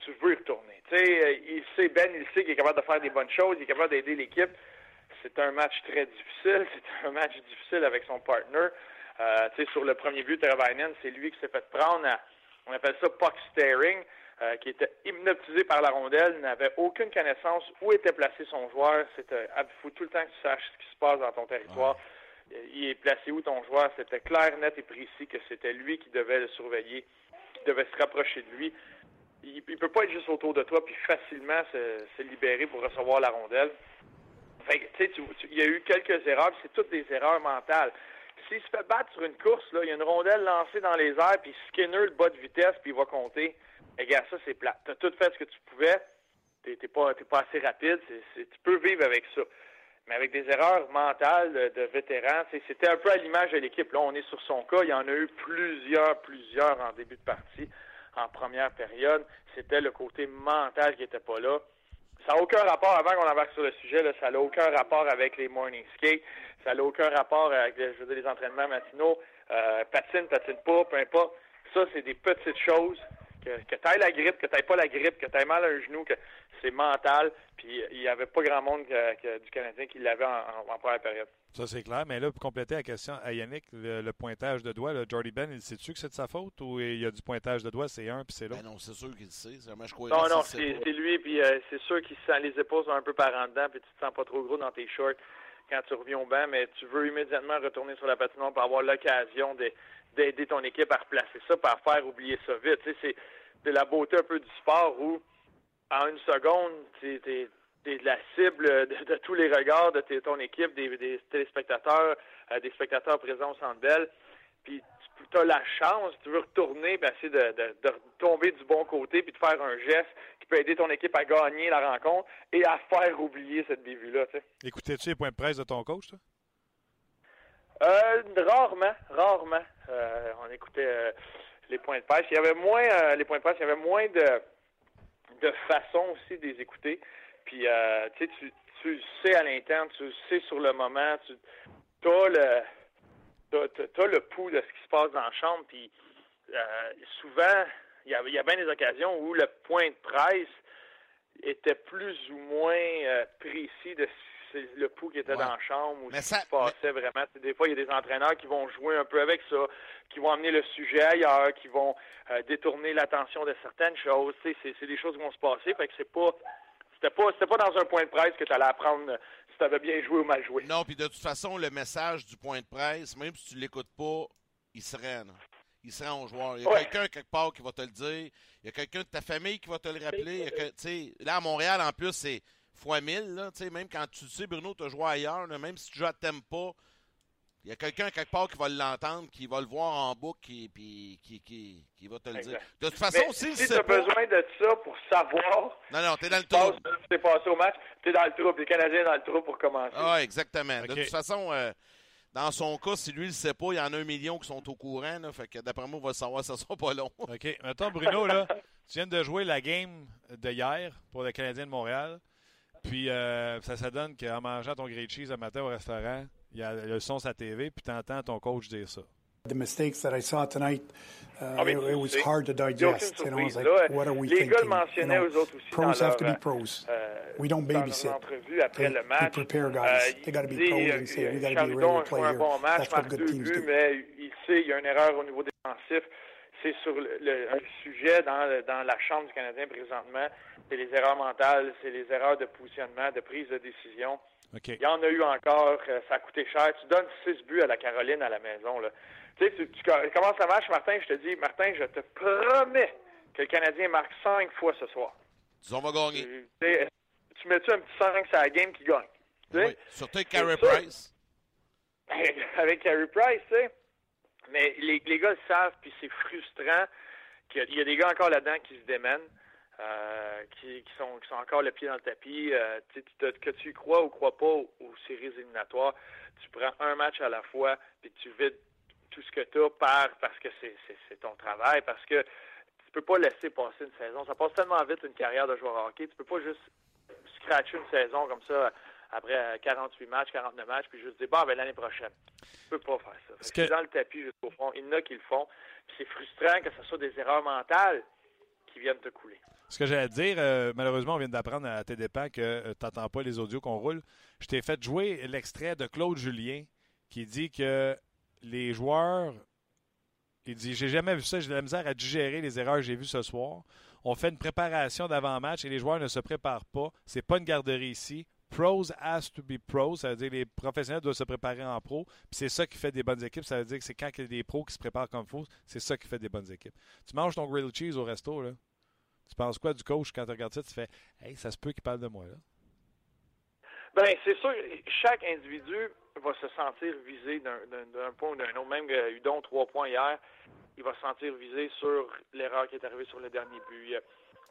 Tu veux y retourner. Tu sais, euh, il sait, Ben, il sait qu'il est capable de faire des bonnes choses, il est capable d'aider l'équipe. C'est un match très difficile, (laughs) c'est un match difficile avec son partner. Euh, tu sais, sur le premier but, Teravainen, c'est lui qui s'est fait prendre à, on appelle ça puck staring, qui était hypnotisé par la rondelle, n'avait aucune connaissance où était placé son joueur. C'était, il faut tout le temps que tu saches ce qui se passe dans ton territoire il est placé où ton joueur? C'était clair, net et précis que c'était lui qui devait le surveiller, qui devait se rapprocher de lui. Il ne peut pas être juste autour de toi puis facilement se, libérer pour recevoir la rondelle. Fait il y a eu quelques erreurs, c'est toutes des erreurs mentales. S'il se fait battre sur une course, là, il y a une rondelle lancée dans les airs, puis Skinner le bas de vitesse, puis il va compter. Et gars, ça, c'est plat. Tu as tout fait ce que tu pouvais. Tu pas, pas assez rapide. tu peux vivre avec ça mais avec des erreurs mentales de, vétérans. C'était un peu à l'image de l'équipe. Là, on est sur son cas. Il y en a eu plusieurs, plusieurs en début de partie, en première période. C'était le côté mental qui n'était pas là. Ça n'a aucun rapport, avant qu'on embarque sur le sujet, ça n'a aucun rapport avec les morning skates. Ça n'a aucun rapport avec je veux les entraînements matinaux. Euh, patine, patine pas, peu importe. Ça, c'est des petites choses que, que tu ailles la grippe, que tu pas la grippe, que tu aies mal à un genou, que c'est mental. Puis il n'y avait pas grand monde du Canadien qui l'avait en, première période. Ça, c'est clair. Mais là, pour compléter la question à Yannick, le, pointage de doigt, le Jordy Ben, il sait-tu que c'est de sa faute ou il y a du pointage de doigt, c'est un puis c'est l'autre? Ben non, c'est sûr qu'il le sait. non, non, c'est lui. Puis euh, c'est sûr qu'il sent les épaules sont un peu par en dedans, puis tu te sens pas trop gros dans tes shorts quand tu reviens au banc, mais tu veux immédiatement retourner sur la patinoire pour avoir l'occasion d'aider ton équipe à replacer ça, pour faire oublier ça vite. C'est de la beauté un peu du sport où en une seconde, tu es, de la cible de, tous les regards de ton équipe, des, téléspectateurs, euh, des spectateurs présents au Centre Bell. Puis tu as la chance, tu veux retourner, et essayer de, tomber du bon côté, puis de faire un geste qui peut aider ton équipe à gagner la rencontre et à faire oublier cette bévue-là. Écoutais-tu les points de presse de ton coach, toi? Euh, rarement, rarement. Euh, on écoutait les points de presse. Il y avait moins, les points de presse, il y avait moins de de façon aussi de les écouter. Puis, euh, tu, tu sais à l'interne, tu sais sur le moment, tu as le, as, le pouls de ce qui se passe dans la chambre. Puis, souvent, il y, a, il y a bien des occasions où le point de presse était plus ou moins précis de le pouls qui était dans la chambre ou ce qui se passait vraiment. Des fois, il y a des entraîneurs qui vont jouer un peu avec ça, qui vont amener le sujet ailleurs, qui vont détourner l'attention de certaines choses. C'est des choses qui vont se passer. Fait que c'est pas c'était pas, pas dans un point de presse que tu allais apprendre si tu avais bien joué ou mal joué. Non, puis de toute façon, le message du point de presse, même si tu l'écoutes pas, il se rend. Il se rend au joueur. Il y a quelqu'un quelque part qui va te le dire. Il y a quelqu'un de ta famille qui va te le rappeler. là, à Montréal, en plus, c'est fois mille. Là, même quand tu sais, Bruno, tu as joué ailleurs, même si tu joues à Tempa, il y a quelqu'un quelque part qui va l'entendre, qui va le voir en boucle, qui, puis, qui, qui, qui, va te le dire. De toute façon, si tu as besoin de ça pour savoir. Non, non, t'es dans le trou. Tu passé au match, t'es dans le trou, puis le Canadien est dans le trou pour commencer. Ah, exactement. De toute façon, euh, dans son cas, si lui ne le sait pas, il y en a un million qui sont au courant. Là, fait que d'après moi, on va le savoir, ça sera pas long. OK. Maintenant, Bruno, là, tu viens de jouer la game de hier pour le Canadien de Montréal. Puis euh, ça, ça donne qu'en mangeant ton grilled cheese le matin au restaurant, il y a le son sur la TV, puis tu entends ton coach dire ça. The mistakes that I saw tonight, uh, ah, it, it, was hard to digest. You know, I was like, what are we les thinking? Gars you know, eux autres aussi pros have to be pros. Euh, we don't babysit. Après le match, we prepare guys. Euh, they got to be pros and say, we got to be ready to play here. Bon match, That's what good teams do. Mais il sait il y a une erreur au niveau défensif. C'est sur le, le, un sujet dans, dans la chambre du Canadien présentement. C'est les erreurs mentales, c'est les erreurs de positionnement, de prise de décision. Il y en a eu encore, euh, ça a coûté cher. Tu donnes six buts à la Caroline à la maison. Là. Tu sais, tu, commences à match, Martin, je te dis, Martin, je te promets que le Canadien marque cinq fois ce soir. Tu on va gagner. Tu, mets-tu un petit 5 sur la game qui gagne? Oui, surtout avec Carey Price. (laughs) avec Carey Price, tu sais. Mais les, les gars le savent, puis c'est frustrant qu'il y a des gars encore là-dedans qui se démènent. Euh, qui, qui, sont, qui sont encore le pied dans le tapis. Euh, que tu y crois ou crois pas aux, séries éliminatoires, tu prends un match à la fois, puis tu vides tout ce que tu as par, parce que c'est ton travail, parce que tu peux pas laisser passer une saison. Ça passe tellement vite une carrière de joueur hockey. Tu peux pas juste scratcher une saison comme ça après 48 matchs, 49 matchs, puis juste dire, bon, ben, l'année prochaine. Tu peux pas faire ça. C'est dans le tapis jusqu'au fond. Il y en a qui le font. c'est frustrant que ce soit des erreurs mentales qui viennent te couler. Ce que j'allais dire, euh, malheureusement, on vient d'apprendre à tes dépens que euh, tu n'entends pas les audios qu'on roule. Je t'ai fait jouer l'extrait de Claude Julien qui dit que les joueurs. Il dit J'ai jamais vu ça, j'ai de la misère à digérer les erreurs que j'ai vues ce soir. On fait une préparation d'avant-match et les joueurs ne se préparent pas. C'est pas une garderie ici. Pros has to be pros, ça veut dire que les professionnels doivent se préparer en pro. c'est ça qui fait des bonnes équipes. Ça veut dire que c'est quand il y a des pros qui se préparent comme faut, c'est ça qui fait des bonnes équipes. Tu manges ton grilled cheese au resto, là. Tu penses quoi du coach quand tu regardes ça? Tu fais Hey, ça se peut qu'il parle de moi là. Ben, c'est sûr, chaque individu va se sentir visé d'un point ou d'un autre. Même Udon, trois points hier, il va se sentir visé sur l'erreur qui est arrivée sur le dernier but.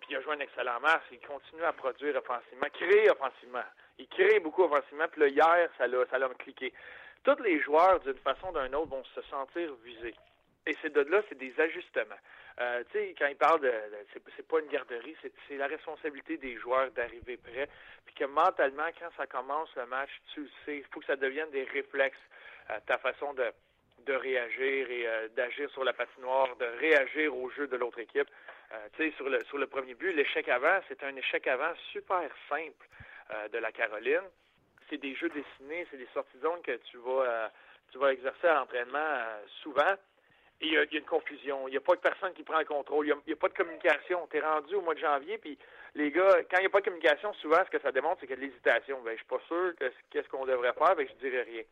Puis il a joué un excellent match. Il continue à produire offensivement, créer offensivement. Il crée beaucoup offensivement. Puis là, hier, ça l'a, ça l'a cliqué. Tous les joueurs, d'une façon ou d'une autre, vont se sentir visés. Et c'est de là, c'est des ajustements. Euh, tu sais, quand il parle de, c'est pas une garderie, c'est la responsabilité des joueurs d'arriver prêt, puis que mentalement, quand ça commence le match, tu le sais, il faut que ça devienne des réflexes, euh, ta façon de, de réagir et euh, d'agir sur la patinoire, de réagir au jeu de l'autre équipe. tu sais, sur le sur le premier but, l'échec avant, c'est un échec avant super simple de la Caroline. C'est des jeux dessinés, c'est des sorties de zone que tu vas tu vas exercer à l'entraînement souvent il y, a, une confusion. Il n'y a pas de personne qui prend le contrôle. Il n'y a, pas de communication. Tu es rendu au mois de janvier, puis les gars, quand il n'y a pas de communication, souvent, ce que ça démontre, c'est qu'il y a de l'hésitation. Ben, je suis pas sûr qu'est-ce qu'on devrait faire, ben, je dirais rien.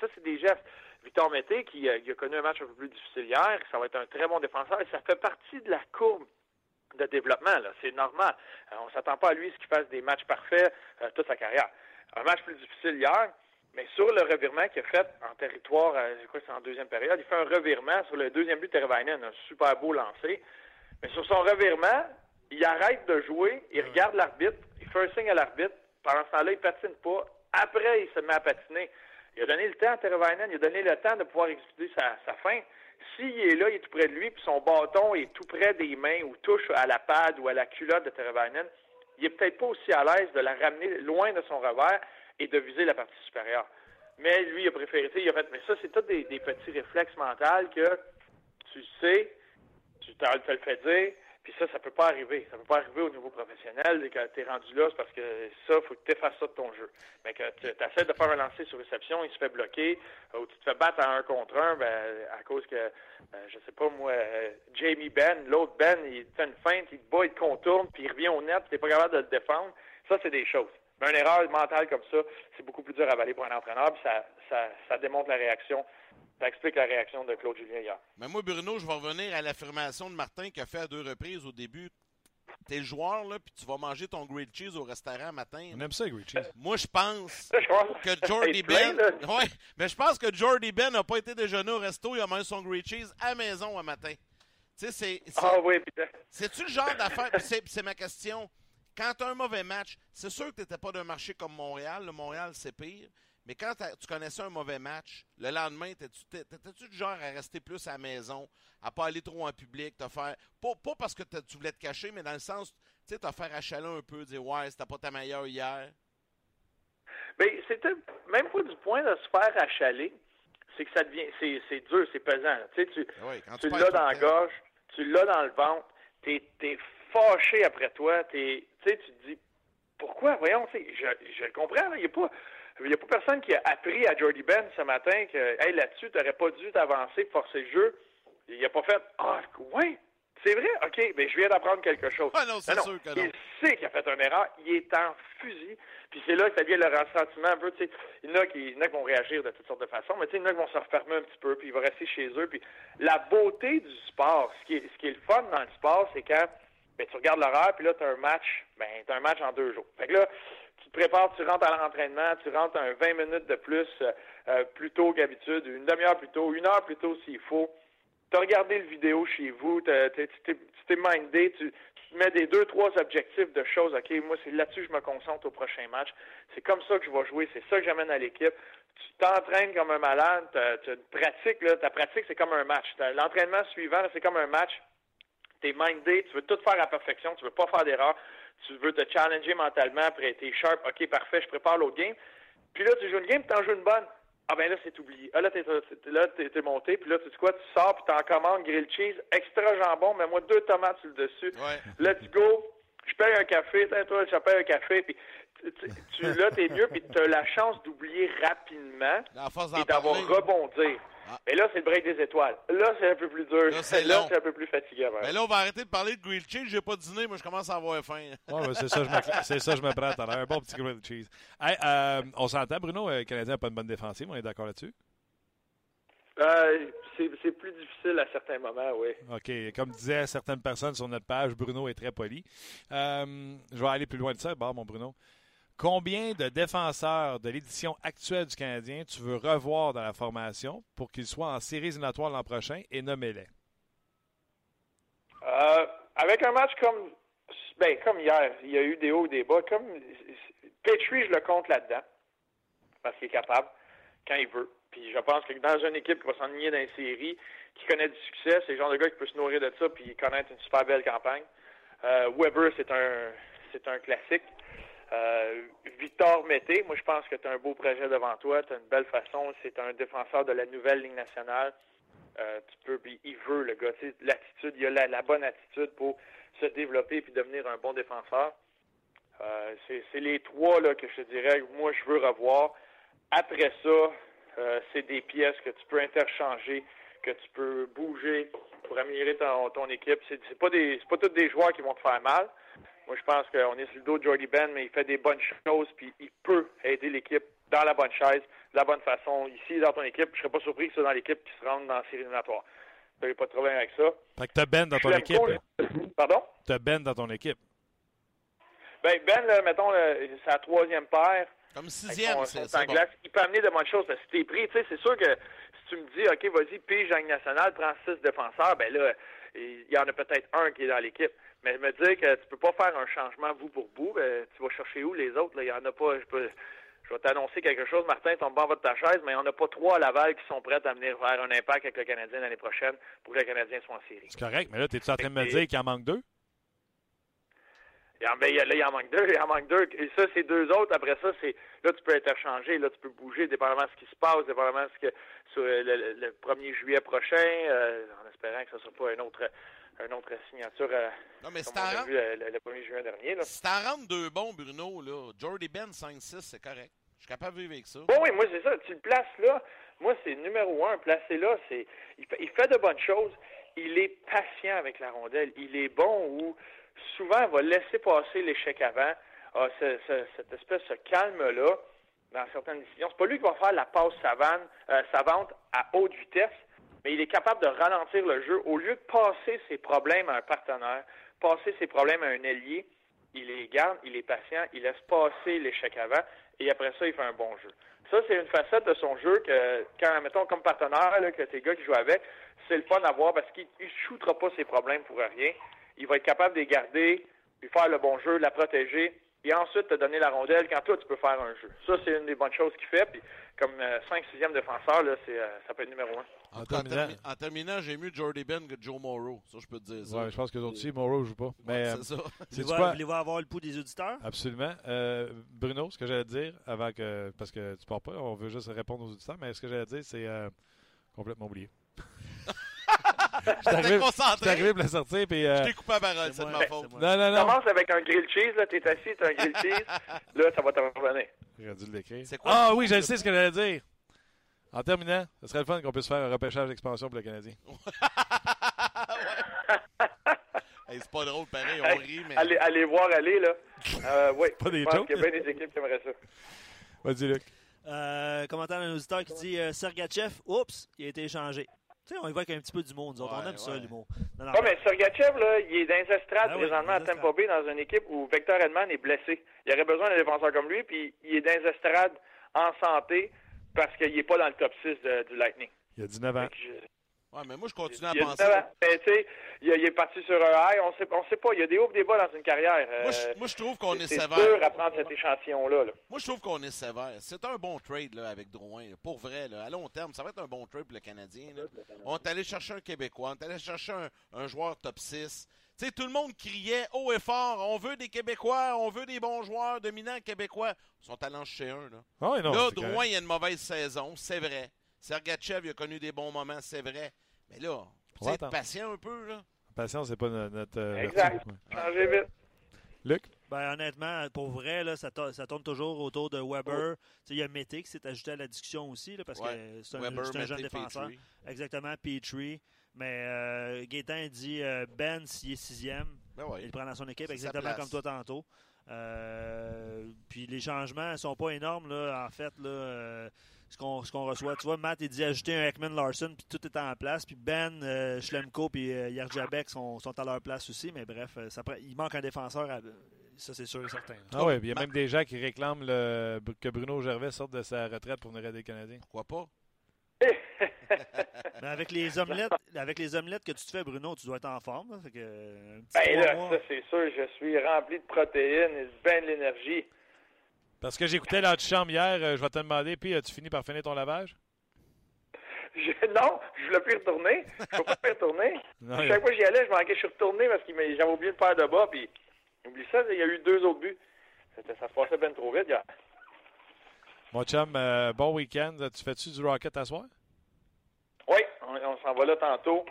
ça, c'est des gestes. Victor Mété, qui, euh, a connu un match un peu plus difficile hier, ça va être un très bon défenseur, et ça fait partie de la courbe de développement. C'est normal. Euh, on ne s'attend pas à lui ce qu'il fasse des matchs parfaits euh, toute sa carrière. Un match plus difficile hier, mais sur le revirement qu'il a fait en territoire, euh, je crois que c'est en deuxième période, il fait un revirement sur le deuxième but de Teravainen, un super beau lancé. Mais sur son revirement, il arrête de jouer, il regarde l'arbitre, il fait un signe à l'arbitre. Pendant ce temps-là, il patine pas. Après, il se met à patiner. Il a donné le temps à Teravainen, il a donné le temps de pouvoir exécuter sa, sa fin. S'il est là, il est tout près de lui, puis son bâton est tout près des mains ou touche à la pad ou à la culotte de Teravainen, il est peut-être pas aussi à l'aise de la ramener loin de son revers et de viser la partie supérieure. Mais lui, il a préféré, il a fait, mais ça, c'est tout des, petits réflexes mentaux que tu sais tu te le fais dire, puis ça, ça peut pas arriver. Ça peut pas arriver au niveau professionnel. Et quand tu es rendu là, c'est parce que ça, faut que tu effaces ça de ton jeu. Mais quand tu essaies de faire un lancer sur réception, il se fait bloquer, ou tu te fais battre à un contre un, ben, à cause que, ben, je sais pas moi, Jamie Ben, l'autre Ben, il fait une feinte, il te bat, il te contourne, puis il revient au net, tu n'es pas capable de le défendre. Ça, c'est des choses. Mais une erreur mentale comme ça, c'est beaucoup plus dur à avaler pour un entraîneur, puis ça, ça, ça démontre la réaction ça explique la réaction de Claude Julien hier. Mais moi, Bruno, je vais revenir à l'affirmation de Martin qui a fait à deux reprises au début. T'es le joueur, là, puis tu vas manger ton grilled cheese au restaurant matin. On aime ça, grilled cheese. (laughs) Moi, je pense (laughs) que Jordy Ben. ouais, mais je pense que Jordy Ben n'a pas été déjeuner au resto, il a mangé son grilled cheese à la maison un matin. Tu sais, c'est. Ah oui, putain. C'est-tu le genre d'affaire? c'est ma question. Quand tu as un mauvais match, c'est sûr que tu n'étais pas d'un marché comme Montréal. Le Montréal, c'est pire. Mais quand tu connaissais un mauvais match, le lendemain, t'étais-tu du genre à rester plus à la maison, à pas aller trop en public, te faire. Pas, pas parce que tu voulais te cacher, mais dans le sens, tu sais, te faire achaler un peu, dire Ouais, c'était pas ta meilleure hier? Mais c'était même pas du point de se faire achaler, c'est que ça devient. C'est dur, c'est pesant. Tu sais, tu, ah tu, l'as dans la gorge, tu l'as dans le ventre, t'es es fâché après toi, tu sais, tu te dis pourquoi, voyons, je, je comprends, il n'y a pas. Il n'y a pas personne qui a appris à Jordy Ben ce matin que hey, là-dessus, tu n'aurais pas dû t'avancer, forcer le jeu. Il n'a pas fait Ah, ouais, c'est vrai, OK, mais je viens d'apprendre quelque chose. Ah non, c'est sûr que non. Il sait qu'il a fait une erreur, il est en fusil. Puis c'est là que ça vient le ressentiment un peu. Tu sais, il, y en a qui, il y en a qui vont réagir de toutes sortes de façons, mais tu sais, il y en a qui vont se refermer un petit peu, puis ils vont rester chez eux. Puis la beauté du sport, ce qui est, ce qui est le fun dans le sport, c'est quand ben, tu regardes l'horaire, puis là, tu as un match, ben, tu as un match en deux jours. Fait que là, prépares, tu rentres à l'entraînement, tu rentres un 20 minutes de plus, euh, euh, plus tôt qu'habitude, une demi-heure plus tôt, une heure plus tôt s'il faut. Tu as regardé le vidéo chez vous, tu t'es mindé, tu, tu mets des deux, trois objectifs de choses. OK, moi, c'est là-dessus que je me concentre au prochain match. C'est comme ça que je vais jouer, c'est ça que j'amène à l'équipe. Tu t'entraînes comme un malade, tu pratiques, là, ta pratique, c'est comme un match. L'entraînement suivant, c'est comme un match. Tu es mindé, tu veux tout faire à perfection, tu veux pas faire d'erreur tu veux te challenger mentalement, après t'es sharp, ok, parfait, je prépare l'autre game. Puis là, tu joues une game, puis t'en joues une bonne. Ah ben là, c'est oublié. Ah là, t'es, là, t'es, monté, puis là, tu sais quoi, tu sors, puis t'en commandes grilled cheese, extra jambon, mets-moi deux tomates sur le dessus. Let's go. Je paye un café, toi, je paye un café, puis tu, là, t'es mieux, puis t'as la chance d'oublier rapidement et d'avoir rebondi. Ah. Mais là, c'est le break des étoiles. Là, c'est un peu plus dur. Là, c'est un peu plus fatigant. Mais là, on va arrêter de parler de grilled cheese. J'ai pas dîné, moi, je commence à avoir faim. ouais, c'est ça, je me, c'est ça, je me prends à l'heure. Un bon petit grilled cheese. Hey, euh, on s'entend, Bruno, euh, le Canadien n'a pas une bonne défensive. On est d'accord là-dessus? Euh, c'est plus difficile à certains moments, oui. OK. Comme disaient certaines personnes sur notre page, Bruno est très poli. Euh, je vais aller plus loin de ça. Bon, mon Bruno. Combien de défenseurs de l'édition actuelle du Canadien tu veux revoir dans la formation pour qu'ils soient en séries éliminatoires l'an prochain et nommez-les? Euh, avec un match comme ben, comme hier, il y a eu des hauts et des bas. Comme Petrie, je le compte là-dedans parce qu'il est capable quand il veut. Puis je pense que dans une équipe qui va s'ennuyer dans les séries, qui connaît du succès, c'est le genre de gars qui peut se nourrir de ça puis connaître une super belle campagne. Euh, Weber, c'est un c'est un classique. Euh, Victor Mété, moi je pense que tu as un beau projet devant toi, tu as une belle façon, c'est un défenseur de la nouvelle ligne nationale. Euh, tu peux, il veut le gars, l'attitude, il a la, bonne attitude pour se développer et devenir un bon défenseur. Euh, c'est les trois là, que je te dirais, moi je veux revoir. Après ça, c'est des pièces que tu peux interchanger, que tu peux bouger pour améliorer ton, équipe. C'est pas pas tous des joueurs qui vont te faire mal. Moi, je pense qu'on est sur le dos de Jordy Ben, mais il fait des bonnes choses, puis il peut aider l'équipe dans la bonne chaise, de la bonne façon. Ici, dans ton équipe, je serais pas surpris que ce soit dans l'équipe qui se rende dans la série éliminatoire. Tu pas de problème avec ça. Fait que t'as Ben dans ton équipe. Pardon? T'as Ben dans ton équipe. Ben, Ben, là, mettons, c'est la troisième paire. Comme sixième, c'est ça. Il peut amener de bonnes choses. si t'es pris, tu sais, c'est sûr que si tu me dis, OK, vas-y, pige Jean National, prends six défenseurs, ben là, il y en a peut-être un qui est dans l'équipe. Mais me dire que tu peux pas faire un changement bout pour bout, ben, tu vas chercher où les autres? Il y en a pas. Je, peux, je vais t'annoncer quelque chose, Martin, tombe en bas de ta chaise, mais il n'y en a pas trois à Laval qui sont prêts à venir faire un impact avec le Canadien l'année prochaine pour que le Canadien soit en série. C'est correct, mais là, es-tu en train de me dire qu'il en manque deux? Il en, ben, là, il en manque deux, il en manque deux. Et ça, c'est deux autres. Après ça, c'est là, tu peux interchanger, là, tu peux bouger, dépendamment de ce qui se passe, dépendamment de ce que sur le, 1er juillet prochain, euh, en espérant que ce ne soit pas un autre une autre signature. Euh, non, mais c'est le, le, 1er juin dernier. Là. Si t'en rentres deux bons, Bruno, là, Jordy Ben 5-6, c'est correct. Je suis capable de vivre avec ça. Bon, oui, moi, c'est ça. Tu le places là. Moi, c'est numéro un. Placé là, c'est il, il, fait de bonnes choses. Il est patient avec la rondelle. Il est bon ou souvent, il va laisser passer l'échec avant. Ah, cette espèce de calme-là dans certaines décisions. C'est pas lui qui va faire la passe euh, savante à haute vitesse, mais il est capable de ralentir le jeu. Au lieu de passer ses problèmes à un partenaire, passer ses problèmes à un allié, il les garde, il est patient, il laisse passer l'échec avant, et après ça, il fait un bon jeu. Ça, c'est une facette de son jeu que, quand, mettons, comme partenaire, que tes gars qui jouent avec, c'est le fun à voir parce qu'il ne shootera pas ses problèmes pour rien. Il va être capable de les garder, lui faire le bon jeu, la protéger, et ensuite te donner la rondelle quand toi, tu peux faire un jeu. Ça, c'est une des bonnes choses qu'il fait. Puis, comme 5-6e euh, défenseur, là, c'est, euh, ça peut être numéro 1. En, terminant, j'ai mieux Jordy Ben que Joe Morrow. Ça, je peux te dire ça. Ouais, je pense que d'autres aussi, Morrow joue pas. Mais, c'est euh, ça. (laughs) C'est quoi? Voulez-vous avoir le pouls des auditeurs? Absolument. Bruno, ce que j'allais dire, avant que. Parce que tu pars pas, on veut juste répondre aux auditeurs, mais ce que j'allais dire, c'est complètement oublié. (laughs) Je t'ai arrivé pour la sortir. Puis, euh... Je t'ai coupé à parole, c'est de ma faute. Non, non, non. Commence avec un grill cheese, là, t'es assis, t'as un grill cheese, là, ça va te revenir. J'aurais dû l'écrire. Ah oui, je sais ce que j'allais dire. En terminant, ce serait le fun qu'on puisse faire un repêchage d'expansion pour le Canadien. (laughs) hey, c'est pas drôle, pareil, on rit, mais. Allez, allez voir aller, là. Euh, oui. pas des qu'il y a bien des équipes qui aimeraient ça. Vas-y, Luc. Euh, commentaire d'un auditeur qui dit euh, Sergachev, oups, il a été échangé. Tu sais, on y va avec un petit peu d'humour, nous autres. on aime ça, l'humour. Non, mais Sergachev, là, il est dans les estrades ah présentement à Tampa Bay dans une équipe où Victor Edman est blessé. Il aurait besoin d'un défenseur comme lui, puis il est dans les estrades en santé parce qu'il n'est pas dans le top 6 du Lightning. Il a 19 ans. Ouais, mais moi, je continue à penser. Mais, tu sais, il, est parti sur un high. On sait, on sait pas. Il y a des hauts et des bas dans une carrière. Moi, je, moi, je trouve qu'on est, sévère. C'est dur à prendre cet échantillon-là. Moi, je trouve qu'on est sévère. C'est un bon trade là, avec Drouin. Pour vrai, là, à long terme, ça va être un bon trade pour le Canadien. Là. On est allé chercher un Québécois. On est allé chercher un, un joueur top 6. Tu sais, tout le monde criait haut et fort on veut des Québécois, on veut des bons joueurs dominants québécois. Ils sont allés chez un. Là, non, là Drouin, il a une mauvaise saison, c'est vrai. Sergachev, il a connu des bons moments, c'est vrai. Mais là, faut être patient un peu, là. Patience, c'est pas notre. Euh, exact. Changez vite. Luc? Ben, honnêtement, pour vrai, là, ça, ça tourne toujours autour de Weber. Il y a Mété qui s'est ajouté à la discussion aussi, là, parce que c'est un, jeune défenseur. Exactement, Petrie. Mais euh, Gaétan dit euh, Ben, s'il est sixième, ben il prend dans son équipe, exactement comme toi tantôt. Euh, puis les changements ne sont pas énormes, là, en fait. Là, euh, ce qu'on ce qu'on reçoit. Tu vois, Matt, il dit ajouter un Ekman Larson, puis tout est en place. Puis Ben, euh, Schlemko, puis euh, Yerjabek sont, sont à leur place aussi. Mais bref, euh, ça, il manque un défenseur. ça, c'est sûr et certain. Ah oui, il y a même des gens qui réclament le, que Bruno Gervais sorte de sa retraite pour venir aider les Canadiens. Pourquoi pas? (laughs) Mais avec les omelettes, avec les omelettes que tu te fais, Bruno, tu dois être en forme. Fait que, ben là, ça c'est sûr, je suis rempli de protéines et de ben de l'énergie. Parce que j'écoutais l'antichambre hier, euh, je vais te demander, puis as-tu fini par finir ton lavage? non, je voulais plus retourner. Je ne peux pas retourner. (laughs) Chaque fois que j'y allais, je manquais, je suis retourné parce que j'avais oublié de faire de bas, puis oublie ça, il y a eu deux autres buts. Ça se passait bien trop vite hier. Mon chum, euh, bon week-end. Tu fais-tu du Rocket à soir? Oui, on, s'en va là tantôt.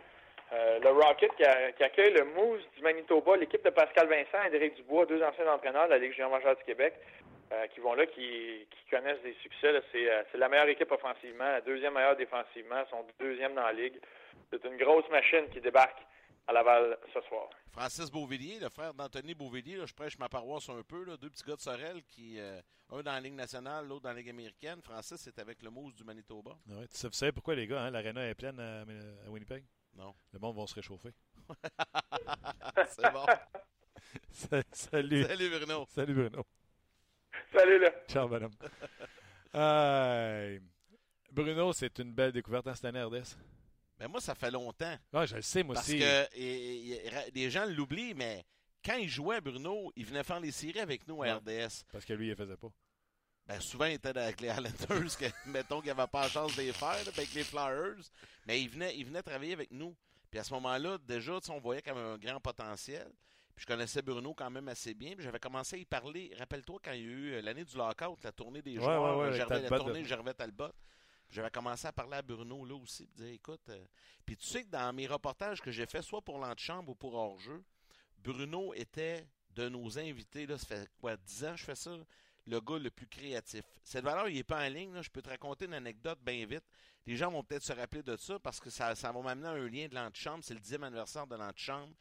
Euh, le Rocket qui, accueille le Moose du Manitoba, l'équipe de Pascal Vincent et d'Éric Dubois, deux anciens entraîneurs de la Ligue junior majeure du Québec. Euh, qui vont là, qui, connaissent des succès. Euh, c'est, la meilleure équipe offensivement, la deuxième meilleure défensivement, sont deuxième dans la ligue. C'est une grosse machine qui débarque à Laval ce soir. Francis Beauvillier, le frère d'Anthony Beauvillier, je prêche ma paroisse un peu, deux petits gars de Sorel, qui, euh, un dans la Ligue nationale, l'autre dans la Ligue américaine. Francis est avec le Moose du Manitoba. Ah ouais, tu sais pourquoi, les gars, hein, l'aréna est pleine à, Winnipeg? Non. Le monde va se réchauffer. (laughs) C'est bon. (laughs) Salut. Salut Bruno. Salut Bruno. Salut là. Ciao, madame. (laughs) Bruno, c'est une belle découverte en cette année, RDS. Ben moi, ça fait longtemps. Ouais, je le sais, moi aussi. Parce que les gens l'oublient, mais quand il jouait, Bruno, il venait faire les séries avec nous à RDS. Parce que lui, il ne faisait pas. Ben, souvent, il était avec les Highlanders, que, (laughs) mettons qu'il n'avait pas la chance de les faire, avec les Flyers. Mais il venait, il venait travailler avec nous. Puis à ce moment-là, déjà, on voyait comme un grand potentiel. Puis je connaissais Bruno quand même assez bien. Puis j'avais commencé à y parler. Rappelle-toi quand il y a eu euh, l'année du lockout, la tournée des joueurs, ouais, Gervais, la tournée Gervais Talbot. J'avais commencé à parler à Bruno là aussi, puis dire écoute, euh, puis tu sais que dans mes reportages que j'ai fait, soit pour l'antichambre ou pour hors-jeu, Bruno était de nos invités, là, ça fait quoi, 10 ans que je fais ça, le gars le plus créatif. Cette valeur, il n'est pas en ligne. Je peux te raconter une anecdote bien vite. Les gens vont peut-être se rappeler de ça parce que ça, ça va m'amener à un lien de l'antichambre. C'est le dixième anniversaire de l'antichambre.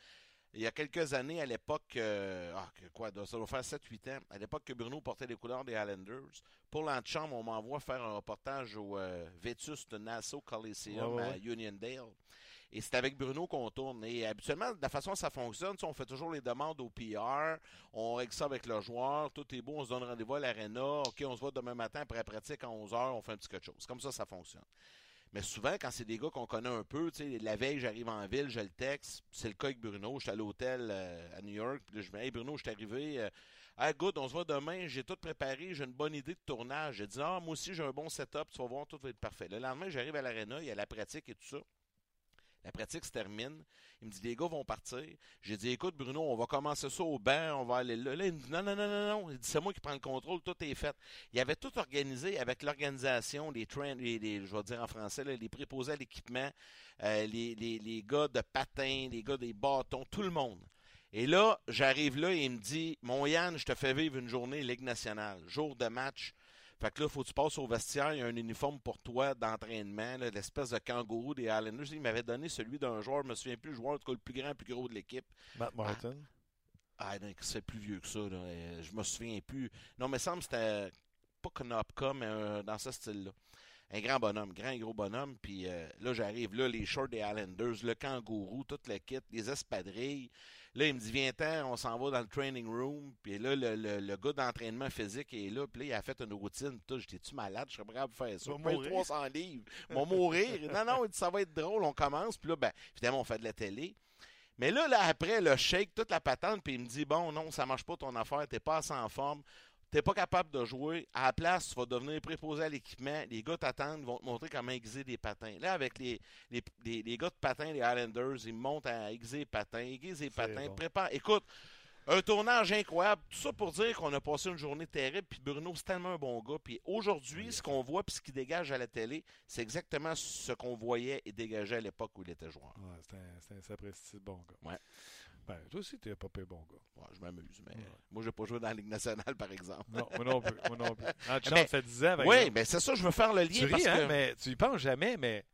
Il y a quelques années, à l'époque, euh, ah, quoi, ça doit faire 7-8 ans, à l'époque que Bruno portait les couleurs des Islanders, pour l'antichambre, on m'envoie faire un reportage au euh, de Nassau Coliseum à Uniondale. Et c'est avec Bruno qu'on tourne. Et habituellement, de la façon dont ça fonctionne, on fait toujours les demandes au PR, on règle ça avec le joueur, tout est beau, on se donne rendez-vous à l'aréna, OK, on se voit demain matin après la pratique à 11h, on fait un petit quelque chose. Comme ça ça fonctionne. Mais souvent, quand c'est des gars qu'on connaît un peu, la veille, j'arrive en ville, je le texte. C'est le cas avec Bruno. Je suis à l'hôtel euh, à New York. Je me dis, hey Bruno, je suis arrivé. Hey, good, on se voit demain. J'ai tout préparé. J'ai une bonne idée de tournage. J'ai dit, ah, moi aussi, j'ai un bon setup. Tu vas voir, tout va être parfait. Le lendemain, j'arrive à l'aréna. Il y a la pratique et tout ça. La pratique se termine. Il me dit, les gars vont partir. J'ai dit, écoute, Bruno, on va commencer ça au banc, on va aller là. Il me dit, non, non, non, non, non. C'est moi qui prends le contrôle, tout est fait. Il avait tout organisé avec l'organisation, les trains, les, je vais dire en français, les préposés à l'équipement, euh, les, les, les gars de patins, les gars des bâtons, tout le monde. Et là, j'arrive là et il me dit, mon Yann, je te fais vivre une journée Ligue nationale, jour de match. Fait que là, faut que tu passes au vestiaire, il y a un uniforme pour toi d'entraînement, l'espèce de kangourou des Islanders. Il m'avait donné celui d'un joueur, je me souviens plus, le joueur le plus grand, le plus gros de l'équipe. Matt ah. Martin? Ah, non, c'est plus vieux que ça. Là. Euh, je me souviens plus. Non, mais semble que c'était pas Knopka, mais dans ce style-là. Un grand bonhomme, grand gros bonhomme. Puis euh, là, j'arrive, là, les shorts des Islanders, le kangourou, toute la kit, les espadrilles. Là, il me dit, viens-t'en, on s'en va dans le training room. Puis là, le, le, gars d'entraînement physique est là. Puis là, il a fait une routine. J'étais-tu malade? Je serais prêt à faire ça. Moi, 300 livres. Mon mourir. non, non, il dit, ça va être drôle. On commence. Puis là, ben, évidemment, on fait de la télé. Mais là, là, après, le shake, toute la patente, puis il me dit, bon, non, ça marche pas ton affaire, t'es pas assez en forme t'es pas capable de jouer, à la place, tu vas devenir préposé à l'équipement. Les gars t'attendent, ils vont te montrer comment aiguiser des patins. Là, avec les, les, les, gars de patins, les Highlanders, ils montent à aiguiser les patins, aiguiser les patins, prépare. Écoute, un tournage incroyable. Tout ça pour dire qu'on a passé une journée terrible. Puis Bruno, c'est tellement un bon gars. Puis aujourd'hui, ce qu'on voit puis ce qu'il dégage à la télé, c'est exactement ce qu'on voyait et dégageait à l'époque où il était joueur. Ouais, c'est un, un, bon gars. Ouais. Ben, toi aussi, t'es pas peu bon gars. je m'amuse, mais moi, je n'ai pas joué dans la Ligue nationale, par exemple. Non, moi non plus. Moi non plus. (laughs) En chance, ça disait. Oui, mais c'est ça, je veux faire le lien. Tu ris, hein, mais tu y penses jamais, mais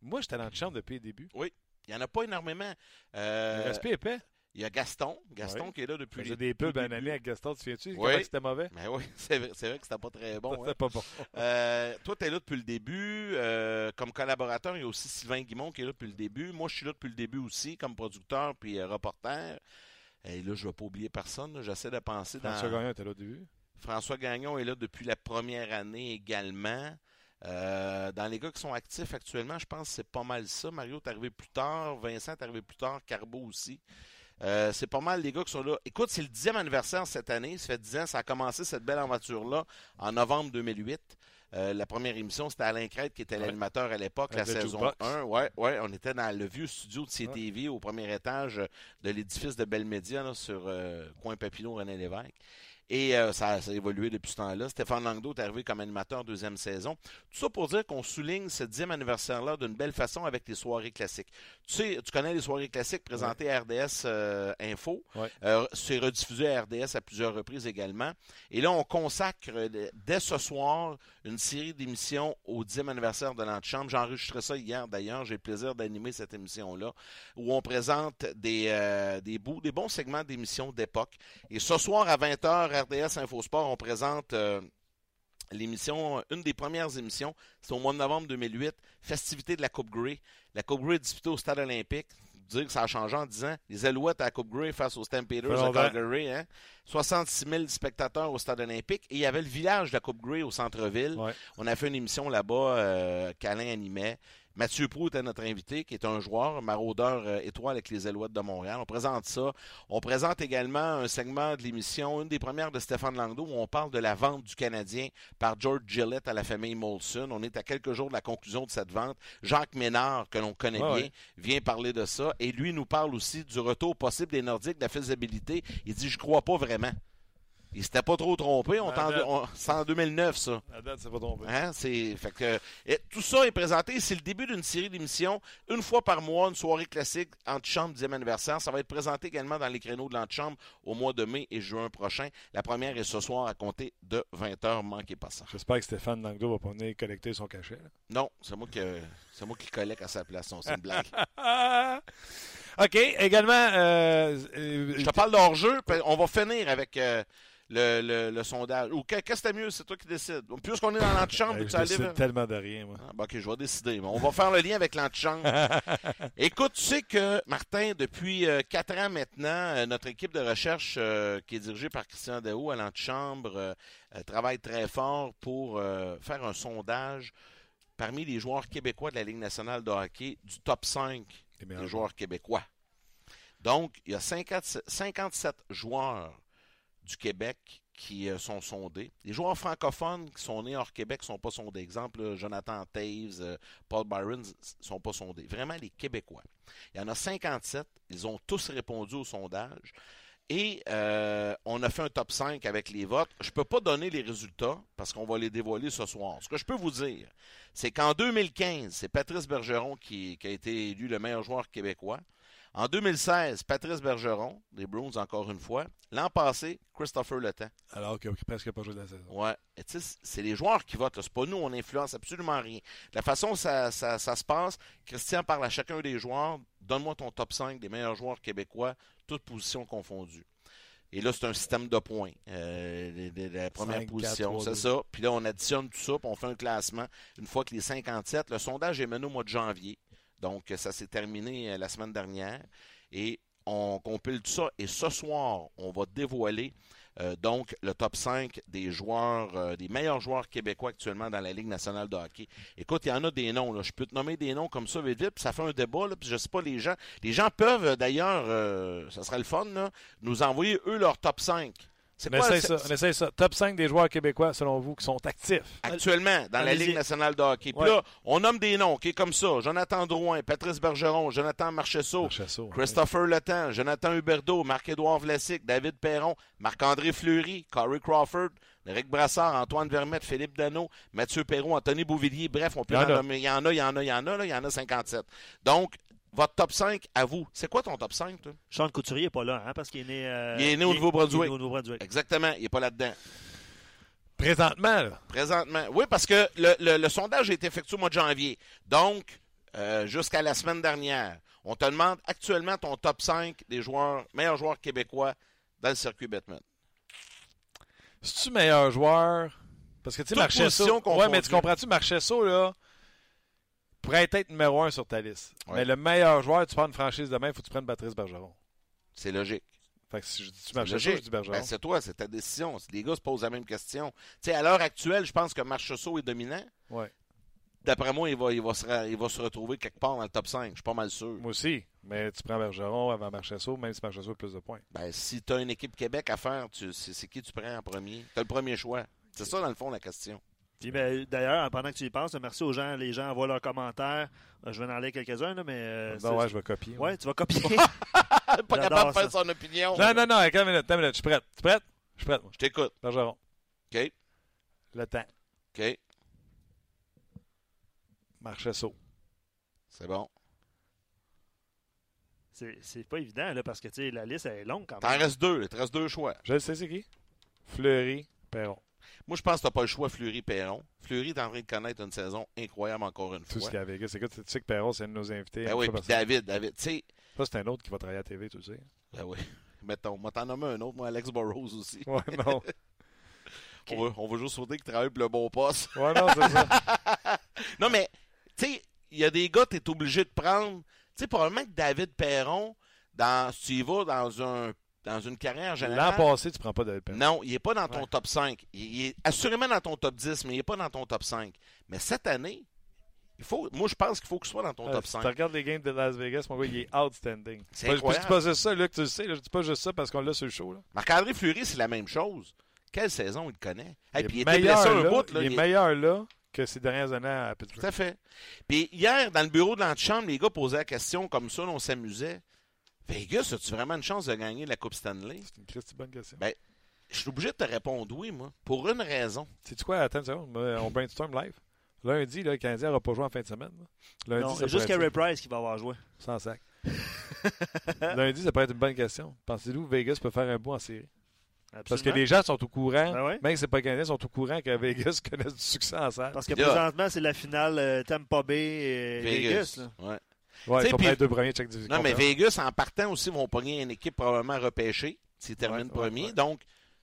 moi, j'étais dans le champ depuis le début. Oui. Il n'y en a pas énormément. Euh... Le respect épais. Il y a Gaston. Gaston qui est là depuis. J'ai des pubs année avec Gaston, tu viens-tu? Oui. c'était mauvais? Mais ben oui, (laughs) c'est vrai, vrai, que c'était pas très bon. C'était hein. pas bon. euh, toi, tu es là depuis le début. Euh, comme collaborateur, il y a aussi Sylvain Guimont qui est là depuis le début. Moi, je suis là depuis le début aussi, comme producteur puis euh, reporter. Et là, je ne vais pas oublier personne. J'essaie de penser François Gagnon était là au début. François Gagnon est là depuis la première année également. Euh, dans les gars qui sont actifs actuellement, je pense que c'est pas mal ça. Mario est arrivé plus tard, Vincent est arrivé plus tard, Carbo aussi. Euh, c'est pas mal les gars qui sont là. Écoute, c'est le dixième anniversaire cette année. Ça fait dix ans, ça a commencé cette belle aventure-là en novembre 2008. Euh, la première émission, c'était Alain Crête qui était l'animateur à l'époque, la saison 1. Ouais, ouais, on était dans le vieux studio de CTV au premier étage de l'édifice de Belle Média sur euh, Coin Papineau, René Lévesque. Et euh, ça, a évolué depuis ce temps-là. Stéphane Langdo est arrivé comme animateur deuxième saison. Tout ça pour dire qu'on souligne ce dixième anniversaire-là d'une belle façon avec les soirées classiques. Tu sais, tu connais les soirées classiques présentées à RDS euh, Info. Euh, c'est rediffusé à RDS à plusieurs reprises également. Et là, on consacre dès ce soir une série d'émissions au dixième anniversaire de l'Antichambre. J'ai enregistré ça hier d'ailleurs. J'ai le plaisir d'animer cette émission-là où on présente des, des, bouts, des bons segments d'émissions d'époque. Et ce soir à 20h, RDS Infosport, on présente euh, l'émission, une des premières émissions. C'est au mois de novembre 2008, festivité de la Coupe Grey. La Coupe Grey est disputée au Stade olympique. Dire que ça a changé en 10 ans. Les Alouettes à la Coupe Grey face aux Stampeders de Calgary. Hein? 66 000 spectateurs au Stade olympique. Et il y avait le village de la Coupe Grey au centre-ville. On a fait une émission là-bas euh, qu'Alain animait. Mathieu Prou était notre invité, qui est un joueur, maraudeur euh, étoile avec les Alouettes de Montréal. On présente ça. On présente également un segment de l'émission, une des premières de Stéphane Langdo, où on parle de la vente du Canadien par George Gillette à la famille Molson. On est à quelques jours de la conclusion de cette vente. Jacques Ménard, que l'on connaît bien, vient parler de ça. Et lui nous parle aussi du retour possible des Nordiques, de la faisabilité. Il dit, je crois pas vraiment. Il s'était pas trop trompé. On c'est en 2009, ça. La date, c'est pas trompé. Hein? Fait que, tout ça est présenté. C'est le début d'une série d'émissions. Une fois par mois, une soirée classique, antichambre 10e anniversaire. Ça va être présenté également dans les créneaux de l'antichambre au mois de mai et juin prochain. La première est ce soir à compter de 20h. Manquez pas ça. J'espère que Stéphane Langdo va pas venir collecter son cachet. Non, c'est moi, qui, c'est moi qui collecte à sa place. C'est une blague. (laughs) OK. Également. Euh, euh, Je te parle d'hors-jeu. On va finir avec. Euh, le, le, sondage. Ou qu'est-ce que mieux, c'est toi qui décides. Puisqu'on est dans l'antichambre, tu décide tellement de rien, moi. Ah, ben, ok, je vais décider. On va faire le lien avec l'antichambre. (laughs) Écoute, tu sais que, Martin, depuis quatre ans maintenant, notre équipe de recherche qui est dirigée par Christian Daou à l'antichambre travaille très fort pour faire un sondage parmi les joueurs québécois de la Ligue nationale de hockey du top 5 des joueurs québécois. Donc, il y a 57 joueurs du Québec qui euh, sont sondés. Les joueurs francophones qui sont nés hors Québec sont pas sondés. Exemple, Jonathan Taves, euh, Paul Byron sont pas sondés. Vraiment, les Québécois. Il y en a 57. Ils ont tous répondu au sondage. Et euh, on a fait un top 5 avec les votes. Je ne peux pas donner les résultats parce qu'on va les dévoiler ce soir. Ce que je peux vous dire, c'est qu'en 2015, c'est Patrice Bergeron qui, a été élu le meilleur joueur québécois. En 2016, Patrice Bergeron, des Bruins encore une fois. L'an passé, Christopher Letang. Alors qu'il n'a presque pas joué de la saison. Ouais. C'est les joueurs qui votent. C'est pas nous, on n'influence absolument rien. La façon dont ça, ça, se passe, Christian parle à chacun des joueurs. Donne-moi ton top 5 des meilleurs joueurs québécois, toutes positions confondues. Et là, c'est un système de points. Euh, la première position, c'est ça. Puis là, on additionne tout ça, puis on fait un classement. Une fois que les 57, le sondage est mené au mois de janvier. Donc, ça s'est terminé euh, la semaine dernière. Et on compile tout ça. Et ce soir, on va dévoiler euh, donc le top 5 des joueurs, euh, des meilleurs joueurs québécois actuellement dans la Ligue nationale de hockey. Écoute, il y en a des noms. Là. Je peux te nommer des noms comme ça vite vite, puis ça fait un débat. Là, puis je sais pas, les gens. Les gens peuvent d'ailleurs, ça serait le fun, nous envoyer eux leur top 5 on, essaie ça, on essaie ça. Top 5 des joueurs québécois, selon vous, qui sont actifs. Actuellement, dans la Ligue nationale de hockey. Puis là, on nomme des noms, qui comme ça. Jonathan Drouin, Patrice Bergeron, Jonathan Marcheseau, Christopher oui. Jonathan Huberdeau, Marc-Édouard Vlasic, David Perron, Marc-André Fleury, Corey Crawford, Eric Brassard, Antoine Vermette, Philippe Dano, Mathieu Perron, Anthony Bouvillier. Bref, on peut en nommer. Il y en a, il y en a, il y en a, là, il y en a 57. Donc, votre top 5 à vous. C'est quoi ton top 5, toi? Sean Couturier n'est pas là, hein, parce qu'il est né. Euh, il est né au Nouveau-Brunswick. Exactement, il n'est pas là-dedans. Présentement, là. Présentement. Oui, parce que le, sondage a été effectué au mois de janvier. Donc, euh, jusqu'à la semaine dernière, on te demande actuellement ton top 5 des joueurs, meilleurs joueurs québécois dans le circuit Batman. C'est-tu meilleur joueur? Parce que tu sais, Marchesso. Ouais, mais tu comprends-tu, Marchesso, là, pourrait être numéro un sur ta liste. Mais le meilleur joueur, tu prends une franchise demain, il faut que tu prennes Patrice Bergeron. C'est logique. Fait que si je dis tu Marchessault, je dis Bergeron. Ben, c'est toi, c'est ta décision. Les gars se posent la même question. Tu sais, à l'heure actuelle, je pense que Marchessault est dominant. Ouais. D'après moi, il va, il, va se, il va se retrouver quelque part dans le top 5. Je suis pas mal sûr. Moi aussi. Mais tu prends Bergeron avant Marchessault, même si Marchessault a plus de points. Ben, si tu as une équipe Québec à faire, c'est qui tu prends en premier? Tu as le premier choix. C'est ça, dans le fond, la question. Ben, d'ailleurs, pendant que tu y penses, merci aux gens. Les gens envoient leurs commentaires. Euh, je vais en aller quelques-uns, mais. Euh, ben ouais, je vais copier. Ouais, tu vas copier. (laughs) pas capable de faire son opinion. Non, non, non, attends une minute, une minute. Je suis prête. Tu es prête? Je suis prête, Je t'écoute. Bergeron. OK. Le temps. OK. Marchesso. C'est bon. C'est pas évident, là, parce que la liste est longue quand même. T'en restes deux. Il te reste deux choix. Je sais, c'est qui? Fleury, Perron. Moi, je pense que tu n'as pas le choix Fleury-Perron. Fleury est en train de connaître une saison incroyable encore une fois. Tout ce qu'il y a Vegas. C'est que tu sais que Perron, c'est un de nos invités. Ben oui, puis David, David, tu sais. Ça, c'est un autre qui va travailler à la TV, tu sais. Ben oui. (laughs) Mettons, moi, t'en nommer un autre, moi, Alex Burrows aussi. Ouais, (laughs) non. on, va, on va juste souhaiter qu'il travaille pour le bon poste. Ouais, non, c'est ça. (laughs) non, mais, tu sais, il y a des gars que tu es obligé de prendre. Tu sais, probablement que David Perron, dans, si tu y vas dans un dans une carrière générale. L'an passé, tu prends pas de Non, il n'est pas dans ton top 5. Il, est assurément dans ton top 10, mais il n'est pas dans ton top 5. Mais cette année, il faut, moi, je pense qu'il faut qu'il soit dans ton top 5. Si tu regardes les games de Las Vegas, mon gars, il est outstanding. C'est incroyable. Je dis pas juste ça, Luc, tu le sais. je dis pas juste ça parce qu'on l'a sur le show. Marc-André Fleury, c'est la même chose. Quelle saison il connaît? Et puis, il, était blessé un bout. Là, il est meilleur là que ces dernières années à Pittsburgh. Tout à fait. Puis hier, dans le bureau de l'antichambre, les gars posaient la question comme ça, on s'amusait. Vegas, as-tu vraiment une chance de gagner la Coupe Stanley? C'est une bonne question. Ben, je suis obligé de te répondre oui, moi, pour une raison. C'est quoi? Attends une seconde, on brainstorm live. Lundi, là, le Canadien n'aura pas joué en fin de semaine. Lundi, non, c'est juste Carey Price qui va avoir joué. Sans sac. (laughs) Lundi, ça pourrait être une bonne question. Pensez-vous que Vegas peut faire un bout en série? Parce que les gens sont au courant, ben même si c'est pas Canadien, sont au courant que Vegas (laughs) connaît du succès en salle. Parce que présentement, c'est la finale euh, Tampa Bay et Vegas. Vegas ouais. Ouais, ils sont deux premiers check Non, mais Vegas, en partant aussi, vont pogner une équipe probablement repêchée s'ils terminent premier. Donc,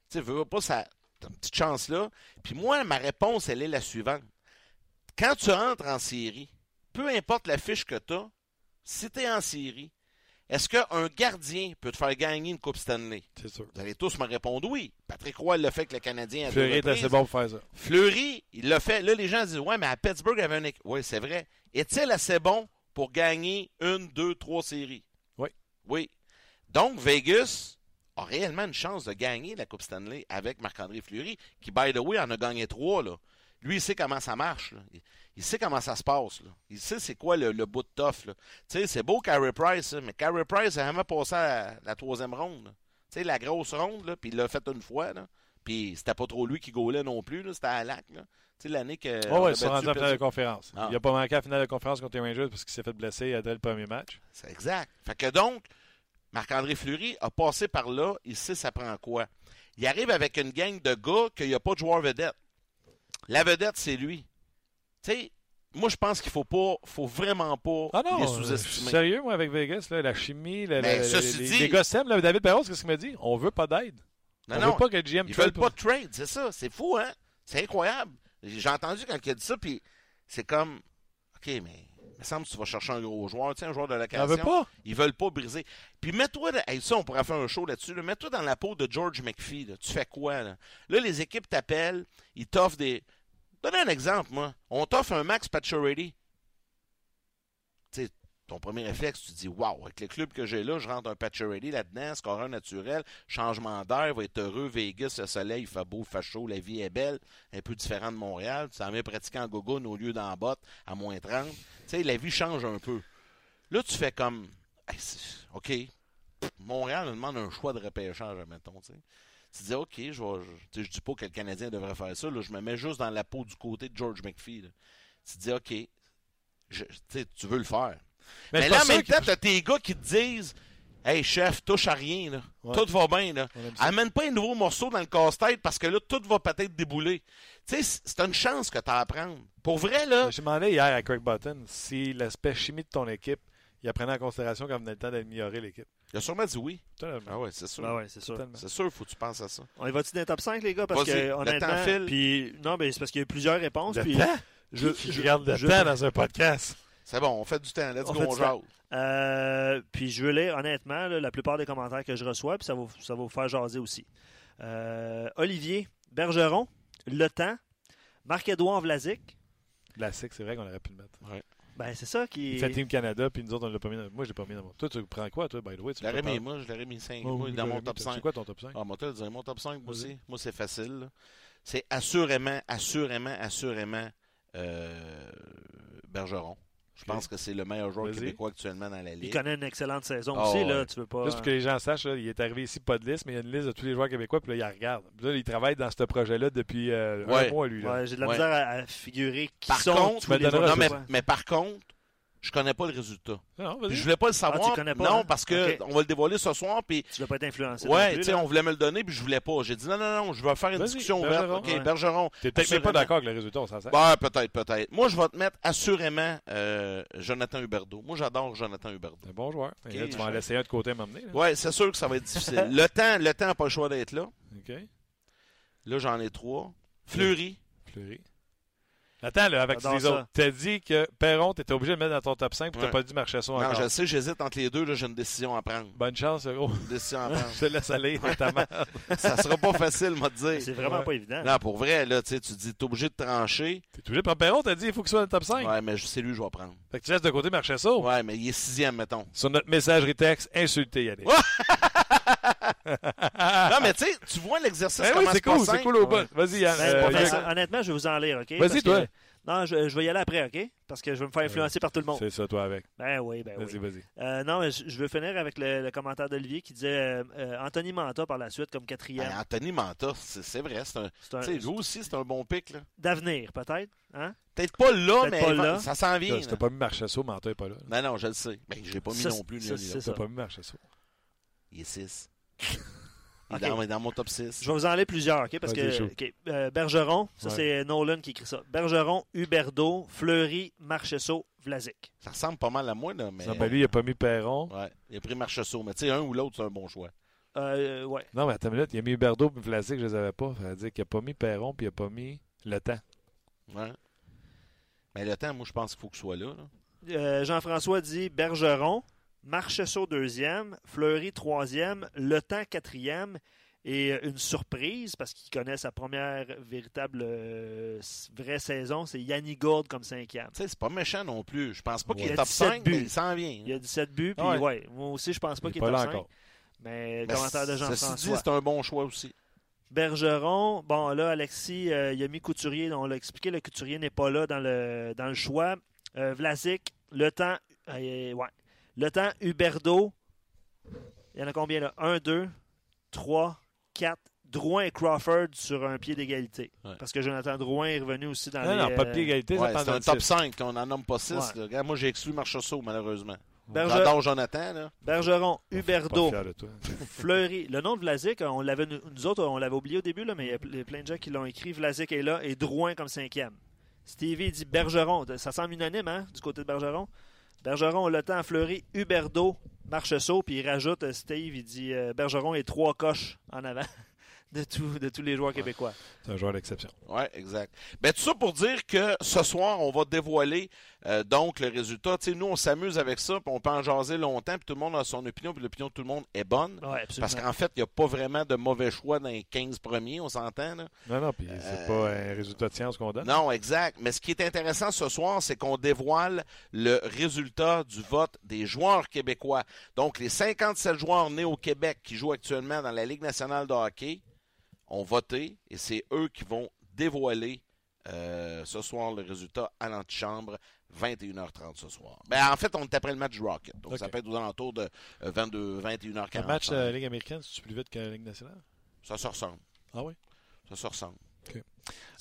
tu veux pas, ça, as une petite chance là. Puis moi, ma réponse, elle est la suivante. Quand tu rentres en série, peu importe la fiche que tu as, si tu es en série, est-ce qu'un gardien peut te faire gagner une Coupe Stanley? C'est sûr. Vous allez tous me répondre oui. Patrick Roy l'a fait avec le Canadien. Fleury est assez bon pour faire ça. Fleury, il l'a fait. Là, les gens disent Ouais, mais à Pittsburgh, il avait un Oui, c'est vrai. Est-il assez bon? Pour gagner une, deux, trois séries? Oui. Oui. Donc, Vegas a réellement une chance de gagner la Coupe Stanley avec Marc-André Fleury, qui, by the way, en a gagné trois. Là. Lui, il sait comment ça marche. Il, sait comment ça se passe. Il sait c'est quoi le, bout de tough. C'est beau Carey Price, mais Carey Price a jamais passé à la, troisième ronde. sais La grosse ronde, puis il l'a fait une fois. Là. Puis c'était pas trop lui qui gaulait non plus, c'était à lac. L'année que. Oh, ouais, ils sont rendus en finale de conférence. Ah. Il a pas manqué la finale de conférence contre les Rangers parce qu'il s'est fait blesser dès le premier match. C'est exact. Fait que donc, Marc-André Fleury a passé par là, il sait ça prend quoi. Il arrive avec une gang de gars qu'il n'y a pas de joueur vedette. La vedette, c'est lui. Tu sais, moi, je pense qu'il faut pas, faut vraiment pas ah non, les sous-estimer. Sérieux, moi, avec Vegas, la chimie, la, ben, les, gars s'aiment. David Perron, qu'est-ce qu'il me dit? On veut pas d'aide. on non, veut pas que GM Ils veulent pas de trade, c'est ça. C'est fou, hein? C'est incroyable. J'ai entendu quand il a dit ça, puis c'est comme, OK, mais il me semble que tu vas chercher un gros joueur, tu sais, un joueur de l'occasion. Ils veulent pas? Ils veulent pas briser. Puis mets-toi, ça, on pourrait faire un show là-dessus. Mets-toi dans la peau de George McPhee. Tu fais quoi, là? Là, les équipes t'appellent, ils t'offrent des. Donne un exemple, moi. On t'offre un Max Pacioretty. Tu sais, ton premier réflexe, tu te dis, waouh, avec le club que j'ai là, je rentre un Pacioretty là-dedans, scoreur naturel, changement d'air, va être heureux, Vegas, le soleil, il fait beau, il fait chaud, la vie est belle, un peu différent de Montréal. Tu s'en viens pratiquer en gogo au lieu d'en botte à moins 30. Tu sais, la vie change un peu. Là, tu fais comme, OK, Montréal me demande un choix de repêchage, mettons, tu dis, OK, je ne dis pas que le Canadien devrait faire ça. je me mets juste dans la peau du côté de George McPhee. Tu dis, OK, tu veux le faire. Mais, là, en même temps, tu as tes gars qui te disent, Hey, chef, touche à rien. Tout va bien. Là. Amène pas un nouveau morceau dans le casse-tête parce que là, tout va peut-être débouler. Tu sais, c'est une chance que tu as à prendre. Pour vrai, là. Je demandais hier à Craig Button si l'aspect chimie de ton équipe, il apprenait en considération quand venait le temps d'améliorer l'équipe. Il a sûrement dit oui. Ah ouais, c'est sûr. Ah ouais, c'est sûr. C'est sûr, faut que tu penses à ça. On y va-tu dans les top 5, les gars? Parce que, honnêtement, puis, non, mais c'est parce qu'il y a plusieurs réponses. puis, je, je, regarde le temps dans un podcast? C'est bon, on fait du temps. Let's on go, on euh, puis je veux lire, honnêtement, la plupart des commentaires que je reçois, puis ça va, ça va vous faire jaser aussi. Euh, Olivier Bergeron, Le Temps, Marc-Édouard Vlasic. Vlasic, c'est vrai qu'on aurait pu le mettre. Ouais. Ben, c'est ça qui. Il fait Team Canada, puis nous autres, on l'a pas mis. Dans... Moi, je l'ai pas mis dans mon. Toi, tu prends quoi, toi, by the way? Je l'aurais mis, moi, je l'aurais mis 5. moi, dans mon top 5. C'est quoi ton top 5 Ah, moi, tu mon top 5, moi aussi. Moi, c'est facile. C'est assurément, assurément, assurément euh, Bergeron. Je pense que c'est le meilleur joueur québécois actuellement dans la Ligue. Il connaît une excellente saison ah, aussi, là, tu veux pas... Juste pour que les gens sachent, il est arrivé ici pas de liste, mais il y a une liste de tous les joueurs québécois, puis là, il regarde. Puis là, il travaille dans ce projet-là depuis euh, un mois, lui. Là. j'ai de la misère à, figurer qui par sont contre, non, mais, mais, par contre, je connais pas le résultat. Non, je voulais pas le savoir. Ah, tu connais pas, non, hein? parce que on va le dévoiler ce soir. Puis... Tu veux pas être influencé. Ouais, tu sais, on voulait me le donner, puis je voulais pas. J'ai dit non, non, non, je vais faire une discussion ouverte. OK, Bergeron. T'es peut-être pas d'accord avec le résultat, on s'en sert. Bah, peut-être, peut-être. Moi, je vais te mettre assurément euh, Jonathan Huberdeau. Moi, j'adore Jonathan Huberdeau. C'est un bon joueur. tu vas en laisser un de côté m'amener. Ouais, c'est sûr que ça va être difficile. le (laughs) temps, le temps n'a pas le choix d'être là. OK. Là, j'en ai trois. Fleury. Fleury. Attends, là, avec les autres. T'as dit que Perron, t'étais obligé de le mettre dans ton top 5 puis t'as pas dit marcher ça encore. Non, je sais, j'hésite entre les deux. J'ai une décision à prendre. Bonne chance, gros. Une décision à prendre. (laughs) je te laisse aller, notamment. (laughs) ça sera pas facile, moi, de dire. C'est vraiment pas évident. Non, pour vrai, là, tu dis, t'es obligé de trancher. T'es obligé de prendre Perron, t'as dit, il faut qu'il soit dans le top 5. Ouais, mais c'est lui que je vais prendre. Fait que tu laisses de côté marcher ça. Ouais, mais il est sixième, mettons. Sur notre messagerie texte, insultez Yannick. (laughs) non, mais tu sais, tu vois l'exercice ben oui, c'est cool, c'est cool au bout. Vas-y, Yann. Ben, euh, honnêtement, je vais vous en lire, OK? Vas-y, toi. Non, je, vais y aller après, OK? Parce que je vais me faire influencer par tout le monde. C'est ça, toi, avec. Ben oui, ben vas-y, oui. Vas-y, euh, non, mais je, veux finir avec le, commentaire d'Olivier qui disait euh, Anthony Manta par la suite comme quatrième. Ben, Anthony Manta, c'est vrai. C'est un, un lui aussi, c'est un bon pic. D'avenir, peut-être. Hein? Peut-être pas là, mais ça s'en vient. Tu n'as pas mis Marchesso, Manta n'est pas là. Non, non, je le sais. Ben, je l'ai pas mis non plus. Tu n'as pas mis Marchesso. Il est 6. Il est dans, mon top 6. Je vais vous en aller plusieurs, OK? Parce que euh, Bergeron, ça c'est Nolan qui écrit ça. Bergeron, Huberdo, Fleury, Marchesso, Vlasic. Ça ressemble pas mal à moi, là, mais. Ben lui, il n'a pas mis Perron. Ouais, il a pris Marchesso. Mais tu sais, un ou l'autre, c'est un bon choix. Euh, ouais. Non, mais attends une minute, il a mis Huberdo et Vlasic, je les avais pas. Ça veut dire qu'il n'a pas mis Perron puis il n'a pas mis le temps. Ouais. Mais le temps, moi, je pense qu'il faut qu'il soit là. Euh, Jean-François dit Bergeron, Marchesso deuxième, Fleury troisième, Le Temps quatrième et euh, une surprise parce qu'il connaît sa première véritable euh, vraie saison, c'est Yanni Gourde comme cinquième. Tu sais, c'est pas méchant non plus. Je pense pas qu'il est top 5, buts. mais il s'en vient. Il y a 17 buts, puis ouais. moi aussi je pense pas qu'il est top 5. Mais, commentaire de Jean-François. c'est un bon choix aussi. Bergeron, bon là, Alexis, euh, il a mis Couturier, on l'a expliqué, le Couturier n'est pas là dans le, dans le choix. Vlasic, le temps, ouais, le temps, Huberdo. Il y en a combien là? 1, 2, 3, 4. Drouin et Crawford sur un pied d'égalité. Parce que Jonathan Drouin est revenu aussi dans non, les... Non, pas de pied d'égalité, ouais, c'est un top 5. On n'en nomme pas 6. Moi, j'ai exclu Marchessault, malheureusement. J'adore Jonathan. Là. Bergeron, Huberdo, (laughs) Fleury. Le nom de Vlasic, on l'avait, nous autres, on l'avait oublié au début, là, mais il y a plein de gens qui l'ont écrit. Vlasic est là et Drouin comme cinquième. Stevie dit Bergeron. Ça semble unanime, hein, du côté de Bergeron? Bergeron, le temps, Fleury, Huberdo, Marcheseau, puis il rajoute, euh, Steve, il dit euh, Bergeron est trois coches en avant (laughs) de, de tous les joueurs québécois. C'est un joueur d'exception. Oui, exact. Ben, tout ça pour dire que ce soir, on va dévoiler euh, donc le résultat. sais, nous, on s'amuse avec ça, puis on peut en jaser longtemps, puis tout le monde a son opinion, puis l'opinion de tout le monde est bonne. parce qu'en fait, il n'y a pas vraiment de mauvais choix dans les 15 premiers, on s'entend. Non, non, puis c'est pas un résultat de science qu'on donne. Non, exact. Mais ce qui est intéressant ce soir, c'est qu'on dévoile le résultat du vote des joueurs québécois. Donc, les 57 joueurs nés au Québec qui jouent actuellement dans la Ligue nationale de hockey, ont voté et c'est eux qui vont dévoiler euh, ce soir le résultat à l'antichambre, 21h30 ce soir. Ben, en fait, on est après le match du Rocket. Donc, ça peut être aux alentours de 22, euh, 21h40. Le match de la Ligue américaine, c'est plus vite que la Ligue nationale? Ça se ressemble. Ah oui? Ça se ressemble.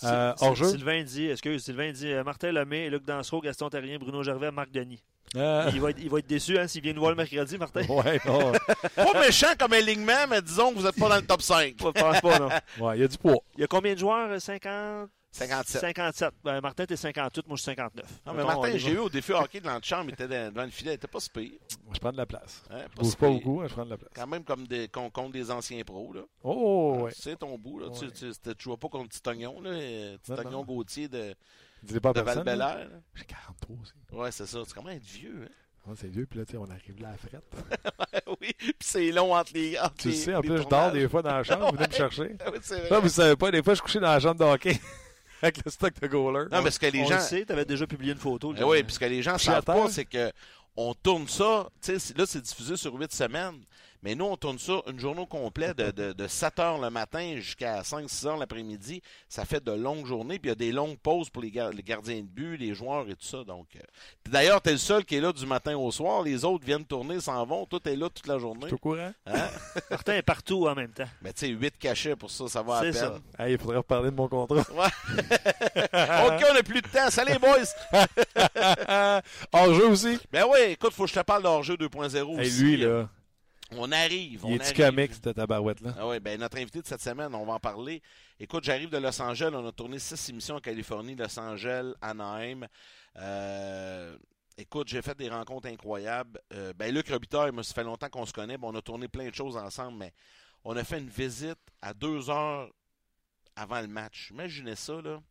Euh, hors jeu? Sylvain dit, excuse, Sylvain dit Martin Lemay, Luc Dansereau, Gaston Terrien, Bruno Gervais, Marc Denis. Euh. Il, va être, il, va être, déçu hein, s'il vient nous voir le mercredi, Martin. (laughs) Ouais, non. (laughs) pas méchant comme alignement, mais disons que vous n'êtes pas dans le top 5. Je pense pas, non. Ouais, il y a du poids. Il y a combien de joueurs 50 57. 57. Ben, Martin, t'es 58, moi je suis 59. Non, mais Martin, j'ai eu au défi hockey de l'antichambre, il était devant le filet, il était pas si pire. Moi, je prends de la place. Hein, pas bouge pas beaucoup, hein, je prends de la place. Quand même comme des, contre des anciens pros. Là. Oh, ouais. Tu sais ton bout, là. Tu, tu, tu, joues pas contre Petit Oignon, là. Petit Oignon Gauthier de, pas de val J'ai 43 aussi. Ouais, c'est ça. C'est quand même être vieux, hein? c'est vieux, puis là, on arrive là à la frette. (laughs) oui, puis c'est long entre les. Entre tu les, sais, en plus, je dors des fois dans la (laughs) chambre, vous venez me chercher. Oui, c'est vrai. Non, vous savez pas, des fois, je couchais dans la chambre de hockey. (laughs) avec le stock de goaler. Non, mais ce que les on gens. Le sait, tu avais déjà publié une photo. Eh oui, puis ce que les gens savent pas, c'est que on tourne ça. Là, c'est diffusé sur huit semaines. Mais nous, on tourne ça une journée complète de, de, 7 heures le matin jusqu'à 5-6 heures l'après-midi. Ça fait de longues journées. Puis il y a des longues pauses pour les, gardiens de but, les joueurs et tout ça. Donc, euh, D'ailleurs, tu es le seul qui est là du matin au soir. Les autres viennent tourner, s'en vont. Toi, tu es là toute la journée. Au courant? Hein? (laughs) Martin est partout en même temps. Mais tu sais, 8 cachets pour ça, ça va à peine. Ça. il faudrait reparler de mon contrat. (laughs) Ouais. (laughs) OK, on n'a plus de temps. Salut, boys! hors-jeu aussi? Ben oui, écoute, faut que je te parle d'hors-jeu 2.0 Et lui, là... On arrive. Il est-tu comique, cette tabarouette-là? Ah oui, ben notre invité de cette semaine, on va en parler. Écoute, j'arrive de Los Angeles. On a tourné six émissions en Californie, Los Angeles, Anaheim. Euh, écoute, j'ai fait des rencontres incroyables. Euh, ben, Luc Robitaille, moi, ça fait longtemps qu'on se connaît. on a tourné plein de choses ensemble, mais on a fait une visite à deux heures avant le match. Imaginez ça, là.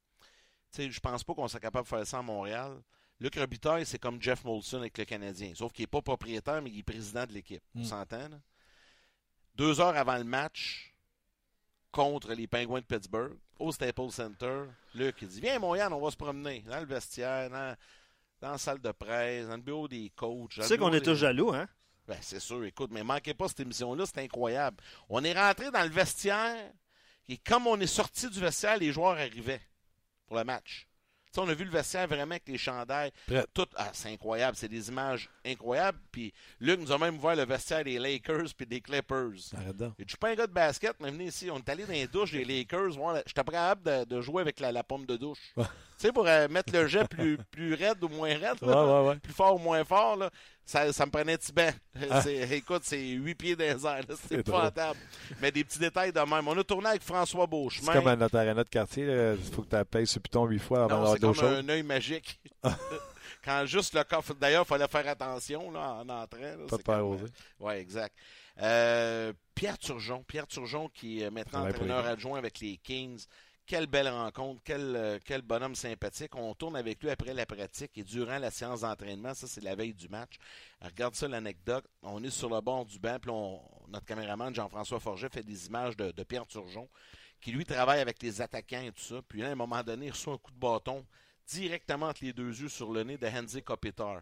Tu sais, je pense pas qu'on soit capable de faire ça à Montréal. Luc Robitaille, c'est comme Jeff Molson avec le Canadien. Sauf qu'il n'est pas propriétaire, mais il est président de l'équipe. On hmm. s'entend? Deux heures avant le match contre les Penguins de Pittsburgh, au Staples Center, Luc il dit Viens, Montréal, on va se promener dans le vestiaire, dans, la salle de presse, dans le bureau des coachs. Tu sais qu'on est tous jaloux, hein? Ben, c'est sûr. Écoute, mais manquez pas cette émission-là, c'est incroyable. On est rentré dans le vestiaire et comme on est sorti du vestiaire, les joueurs arrivaient pour le match. On a vu le vestiaire vraiment avec les chandails. Tout, ah, c'est incroyable. C'est des images incroyables. Puis Luc nous a même vu le vestiaire des Lakers puis des Clippers. Je suis pas un gars de basket, mais venez ici. On est allé dans les douches des Lakers. J'étais pas capable de, de, jouer avec la, la pomme de douche. tu sais, pour euh, mettre le jet plus, plus raide ou moins raide, plus fort ou moins fort, là, ça, ça me prenait petit bain. Ah. Écoute, c'est huit pieds les airs. C'est table. Mais des petits détails de même. On a tourné avec François Beauchemin. C'est comme à notre arena de quartier. Il faut que tu payes ce piton huit fois avant d'avoir d'autres choses. C'est comme un œil magique. (laughs) Quand juste le coffre. D'ailleurs, il fallait faire attention là, en entrant. Pas de peur osé. Oui, exact. Euh, Pierre Turgeon. Pierre Turgeon qui est maintenant entraîneur adjoint avec les Kings. Quelle belle rencontre, quel, euh, quel bonhomme sympathique. On tourne avec lui après la pratique et durant la séance d'entraînement. Ça, c'est la veille du match. regarde ça, l'anecdote. On est sur le bord du banc, puis notre caméraman Jean-François Forget fait des images de, Pierre Turgeon, qui lui travaille avec les attaquants et tout ça. Puis là, à un moment donné, il reçoit un coup de bâton directement entre les deux yeux sur le nez de Hansi Kopitar.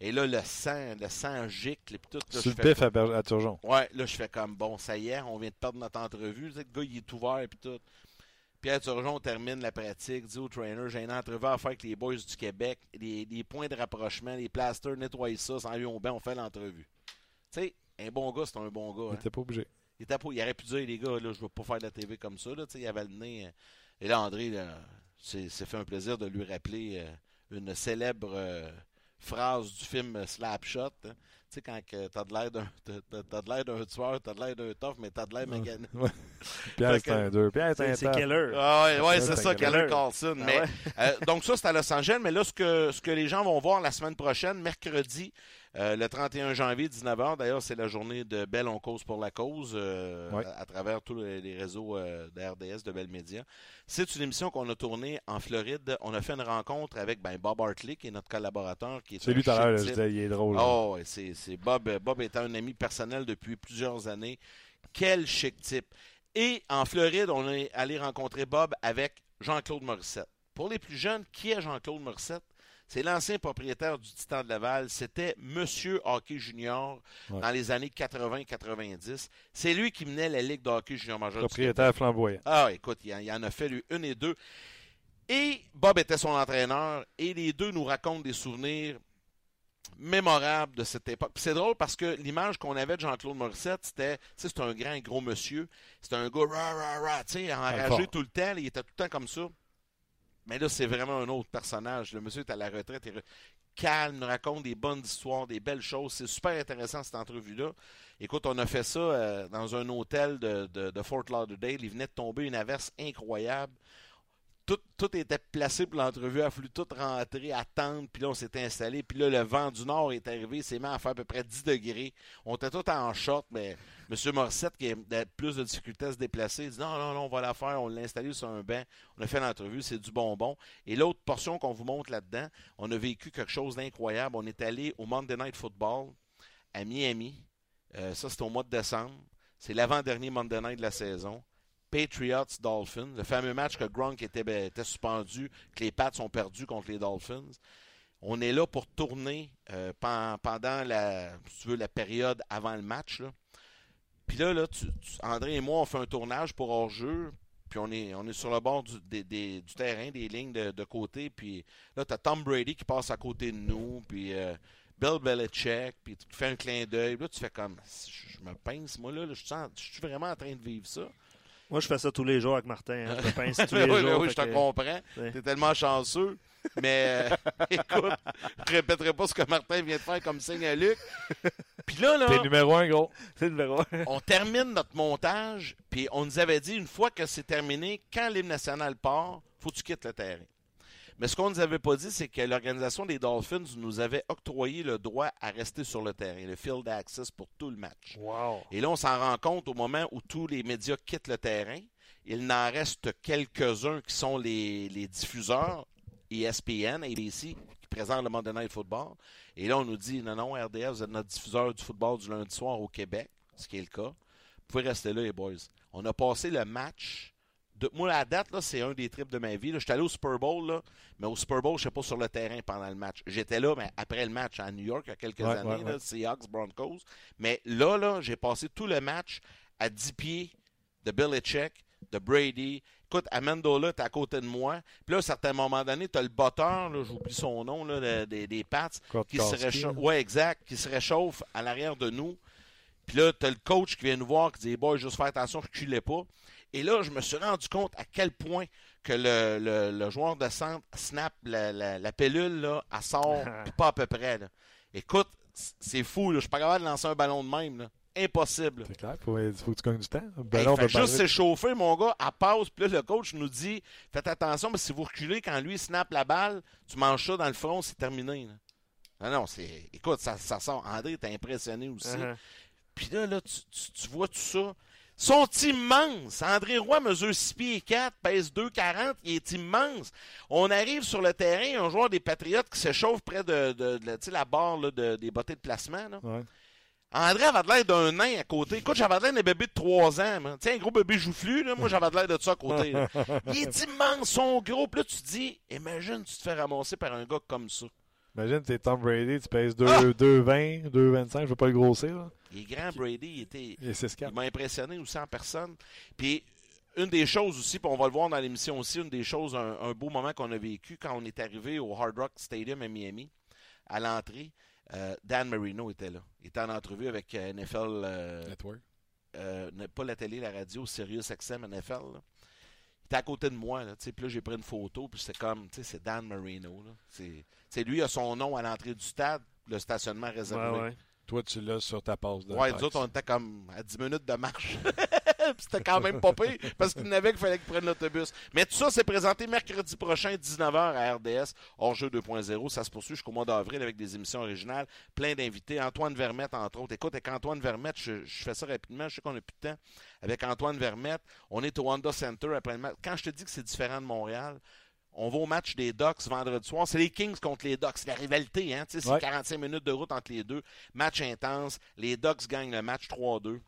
Et là, le sang, le sang gicle. Puis tout, là, sur le pif à, Turgeon. Ouais, là, je fais comme, bon, ça y est, on vient de perdre notre entrevue. Le gars, il est ouvert et puis tout. Pierre Turgeon termine la pratique, dit au trainer J'ai une entrevue à faire avec les boys du Québec, les, points de rapprochement, les plasters, nettoyer ça, sans lui on on fait l'entrevue. Tu sais, un bon gars, c'est un bon gars. Il était pas obligé. Il, était pas, il aurait pu dire Les gars, là, je veux pas faire de la TV comme ça. Là, il avait le nez. Euh, et là, André, c'est fait un plaisir de lui rappeler euh, une célèbre euh, phrase du film Slapshot. Hein. Tu sais, quand t'as de l'air d'un, t'as de l'air d'un tueur, t'as de l'air d'un tough, mais t'as de l'air magané. Ouais. (laughs) Pierre, c'est un deux. Pierre, c'est un C'est Keller. Ah, ouais, ouais c'est ça, Keller Carlson. Ah mais, euh, donc, ça, c'est à Los Angeles. Mais là, ce que, ce que les gens vont voir la semaine prochaine, mercredi, euh, le 31 janvier, 19h, d'ailleurs, c'est la journée de Belle On Cause pour la Cause euh, à, travers tous les, réseaux euh, de RDS, de Belle Média. C'est une émission qu'on a tournée en Floride. On a fait une rencontre avec ben, Bob Hartley, qui est notre collaborateur. Qui est Celui tout à l'heure, il est drôle. Oh, c'est Bob. Bob est un ami personnel depuis plusieurs années. Quel chic type. Et en Floride, on est allé rencontrer Bob avec Jean-Claude Morissette. Pour les plus jeunes, qui est Jean-Claude Morissette? C'est l'ancien propriétaire du Titan de Laval. C'était Monsieur Hockey Junior dans les années 80-90. C'est lui qui menait la Ligue de hockey junior majeur. Propriétaire flamboyant. Ah, écoute, il en a fait lui une et deux. Et Bob était son entraîneur. Et les deux nous racontent des souvenirs mémorables de cette époque. C'est drôle parce que l'image qu'on avait de Jean-Claude Morissette, c'était, c'est un grand gros monsieur. C'était un gars rah, rah, rah, enragé tout le temps. Il était tout le temps comme ça. Mais là, c'est vraiment un autre personnage. Le monsieur est à la retraite, il calme, nous raconte des bonnes histoires, des belles choses. C'est super intéressant cette entrevue-là. Écoute, on a fait ça euh, dans un hôtel de, Fort Lauderdale. Il venait de tomber une averse incroyable tout, était placé pour l'entrevue. A fallu tout rentrer, attendre. Puis là, on s'était installé. Puis là, le vent du nord est arrivé. C'est mis à faire à peu près 10 degrés. On était tout en short, mais M. Morissette, qui a plus de difficultés à se déplacer, dit non, non, non, on va la faire. On l'a sur un banc. On a fait l'entrevue. C'est du bonbon. Et l'autre portion qu'on vous montre là-dedans, on a vécu quelque chose d'incroyable. On est allé au Monday Night Football à Miami. Euh, ça, c'était au mois de décembre. C'est l'avant-dernier Monday Night de la saison. Patriots Dolphins, le fameux match que Gronk était, ben, suspendu, que les Pats ont perdu contre les Dolphins. On est là pour tourner euh, pendant la, la période avant le match. Puis là, là André et moi, on fait un tournage pour hors-jeu. Puis on est, on est sur le bord du, du terrain, des lignes de, côté. Puis là, tu as Tom Brady qui passe à côté de nous. Puis euh, Bill Belichick. Puis tu fais un clin d'œil. Là, tu fais comme, je me pince, moi, là, je, je suis vraiment en train de vivre ça. Moi, je fais ça tous les jours avec Martin. Hein. Je pince tous (laughs) les jours. Oui, je te comprends. Tu es tellement chanceux. Mais euh, (laughs) écoute, je répéterai pas ce que Martin vient de faire comme signe à Luc. Puis là, là. T'es numéro un, gros. (laughs) C'est numéro un. on termine notre montage, puis on nous avait dit une fois que c'est terminé, quand l'hymne national part, faut que tu quittes le terrain. Mais ce qu'on ne nous avait pas dit, c'est que l'organisation des Dolphins nous avait octroyé le droit à rester sur le terrain, le field access pour tout le match. Et là, on s'en rend compte au moment où tous les médias quittent le terrain. Il n'en reste quelques-uns qui sont les, diffuseurs, ESPN, ABC, qui présentent le Monday Night Football. Et là, on nous dit, non, non, RDS, vous êtes notre diffuseur du football du lundi soir au Québec, ce qui est le cas. Vous pouvez rester là, les boys. On a passé le match moi, la date, c'est un des trips de ma vie. Je suis allé au Super Bowl, mais au Super Bowl, je ne pas sur le terrain pendant le match. J'étais là mais après le match à New York il y a quelques années, Seahawks, Broncos. Mais là, là j'ai passé tout le match à 10 pieds de Belichick de Brady. Écoute, Amendola, t'es à côté de moi. Puis là, à un certain moment donné, t'as le botteur, j'oublie son nom, là, des, des Pats, qui se réchauffe. Ouais, exact, qui se réchauffe à l'arrière de nous. Puis là, t'as le coach qui vient nous voir, qui dit Boy, juste faire attention, reculez pas. Et là, je me suis rendu compte à quel point que le, le, joueur de centre snap la, la, pilule, là, elle sort, (laughs) pas à peu près. Là. Écoute, c'est fou, là. je suis pas capable de lancer un ballon de même. Là. Impossible. C'est clair, il faut, que tu gagnes du temps. ballon fait juste s'échauffer, mon gars, à pause. Puis là, le coach nous dit Faites attention, parce que si vous reculez, quand lui snap la balle, tu manges ça dans le front, c'est terminé. Non, non, c'est. Écoute, ça, ça sort. André, t'es impressionné aussi. Uh-huh. Puis là, là tu, tu, vois tout ça sont immenses. André Roy mesure 6 pieds 4, pèse 2,40. Il est immense. On arrive sur le terrain, un joueur des Patriotes qui s'échauffe près de, de, la barre des bottées de placement. André avait l'air d'un nain à côté. Écoute, j'avais l'air d'un bébé de 3 ans. Tiens, un gros bébé joufflu, là. moi j'avais l'air de ça à côté. (laughs) Il est immense, son gros. Puis là, tu te dis, imagine, tu te fais ramasser par un gars comme ça. Imagine, es Tom Brady, tu pèses 2,20, 2,25, je veux pas le grossir. Là. Il est grand, Brady. Il, était, il m'a impressionné aussi en personne. Puis, une des choses aussi, puis on va le voir dans l'émission aussi, une des choses, un, beau moment qu'on a vécu quand on est arrivé au Hard Rock Stadium à Miami, à l'entrée, euh, Dan Marino était là. Il était en entrevue avec euh, NFL. Euh, Network. pas la télé, la radio, Sirius XM NFL. Il était à côté de moi. Là, puis là, j'ai pris une photo, puis c'est comme, c'est Dan Marino. C'est lui, a son nom à l'entrée du stade, le stationnement réservé. Toi, tu l'as sur ta passe de Ouais, nous autres, on était comme à 10 minutes de marche. (laughs) (laughs) C'était quand même pas pire parce qu'il n'avait qu'il fallait qu'il prenne l'autobus. Mais tout ça, c'est présenté mercredi prochain, 19h à RDS, hors jeu 2.0. Ça se poursuit jusqu'au mois d'avril avec des émissions originales, plein d'invités. Antoine Vermette, entre autres. Écoute, avec Antoine Vermette, je, fais ça rapidement, je sais qu'on a plus de temps. Avec Antoine Vermette, on est au Honda Center après le match. Quand je te dis que c'est différent de Montréal, on va au match des Ducks vendredi soir. C'est les Kings contre les Ducks. C'est la rivalité, hein? C'est 45 minutes de route entre les deux. Match intense. Les Ducks gagnent le match 3-2.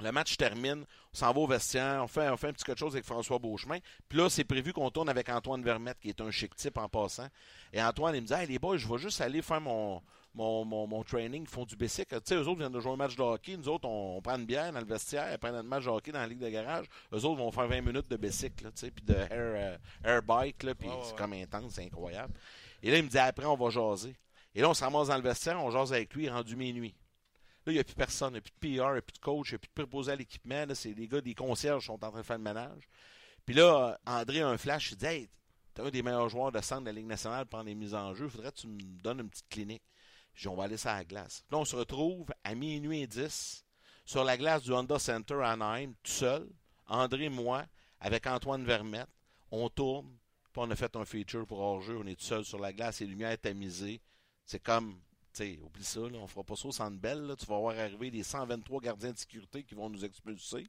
Le match termine, on s'en va au vestiaire, on fait, on fait un petit quelque chose avec François Beauchemin. Puis là, c'est prévu qu'on tourne avec Antoine Vermette, qui est un chic type en passant. Et Antoine, il me dit Hey les boys, je vais juste aller faire mon, mon, mon, training, ils font du bicycle. Tu sais, eux autres viennent de jouer un match de hockey. Nous autres, on, prend une bière dans le vestiaire, après notre match de hockey dans la ligue de garage. Eux autres vont faire 20 minutes de tu sais, puis de air, euh, air bike, là, puis c'est comme intense, c'est incroyable. Et là, il me dit après, on va jaser. Et là, on se ramasse dans le vestiaire, on jase avec lui, rendu minuit. Là, il n'y a plus personne, il n'y a plus de PR, il n'y a plus de coach, il n'y a plus de préposé à l'équipement. Les gars des concierges sont en train de faire le ménage. Puis là, André a un flash, il dit Hey, t'es un des meilleurs joueurs de centre de la Ligue nationale pour les mises en jeu, faudrait que tu me donnes une petite clinique. Puis on va aller ça à la glace. Là, on se retrouve à minuit et 10 sur la glace du Honda Center à Anaheim, tout seul, André moi, avec Antoine Vermette. On tourne, puis on a fait un feature pour hors-jeu. On est tout seul sur la glace, les lumières tamisées. C'est comme, oublie ça, là, on fera pas ça au centre belle. Tu vas voir arriver les 123 gardiens de sécurité qui vont nous expulser.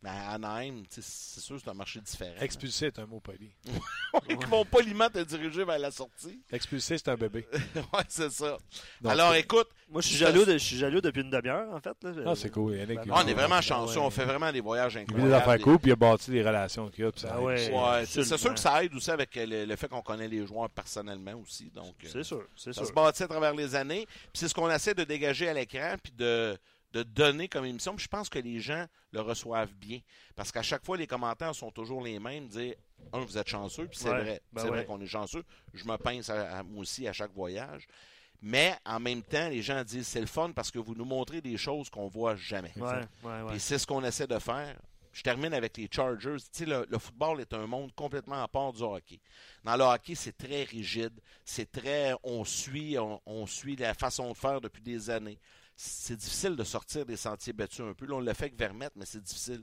Mais à Anaheim, c'est sûr que c'est un marché différent. Expulser est un mot poli. (laughs) Ils vont poliment te diriger vers la sortie. Expulser, c'est un bébé. (laughs) ouais, c'est ça. Alors, écoute. Moi, je suis jaloux, je suis jaloux depuis une demi-heure, en fait. Là. Ah, c'est cool. on est vraiment chanceux. On fait vraiment des voyages incroyables. Il a des affaires cool, puis il a bâti des relations qu'il a. Ah, ouais, ouais c'est sûr que ça aide aussi avec le, fait qu'on connaît les joueurs personnellement aussi. Donc, c'est sûr. Ça se bâtit à travers les années. Puis c'est ce qu'on essaie de dégager à l'écran, puis de de donner comme émission. je pense que les gens le reçoivent bien. Parce qu'à chaque fois, les commentaires sont toujours les mêmes. Dire, un, vous êtes chanceux, puis c'est vrai. Ben c'est vrai qu'on est chanceux. Je me pince à, moi aussi à chaque voyage. Mais en même temps, les gens disent c'est le fun parce que vous nous montrez des choses qu'on voit jamais. Et c'est ce qu'on essaie de faire. Je termine avec les Chargers. Tu sais, le, football est un monde complètement à part du hockey. Dans le hockey, c'est très rigide. C'est très. On suit, on, suit la façon de faire depuis des années c'est difficile de sortir des sentiers battus un peu. Là, on l'a fait avec Vermette, mais c'est difficile.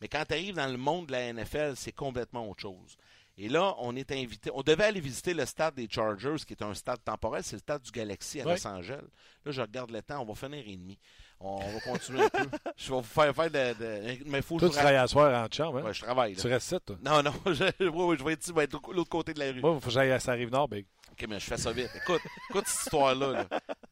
Mais quand tu arrives dans le monde de la NFL, c'est complètement autre chose. Et là, on est invité. On devait aller visiter le stade des Chargers, qui est un stade temporel. C'est le stade du Galaxy à Los Angeles. Là, je regarde le temps. On va finir et demi. On va continuer un peu. (laughs) Je vais vous faire faire de. Mais faut toi, tu travailles à soir en chambre, hein? Ouais, je travaille. Tu restes ça, toi? Non, non. (laughs) Je, je vais être ici, vais être de l'autre côté de la rue. Moi, il faut que j'aille à sa rive nord, Big. OK, mais je fais ça vite. Écoute, écoute cette histoire-là.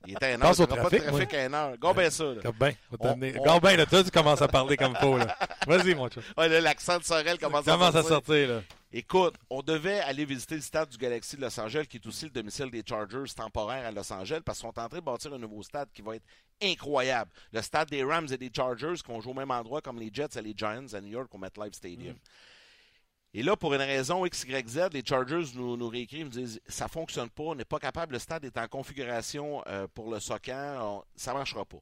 Il était un heure. Il n'y pas de trafic à une heure. Go bien ça. Go bien. Go bien, là. Toi, tu commences à parler comme faux, là. Vas-y, mon. Ouais, là, l'accent de Sorel commence, à sortir. À là. Écoute, on devait aller visiter le stade du Galaxy de Los Angeles, qui est aussi le domicile des Chargers temporaires à Los Angeles, parce qu'ils sont en train de bâtir un nouveau stade qui va être incroyable. Le stade des Rams et des Chargers, qui vont jouer au même endroit comme les Jets et les Giants à New York au MetLife Stadium. Mm. Et là, pour une raison X, Y, Z, les Chargers nous, nous réécrivent, nous disent ça fonctionne pas, on n'est pas capable, le stade est en configuration euh, pour le soccer, ça ne marchera pas.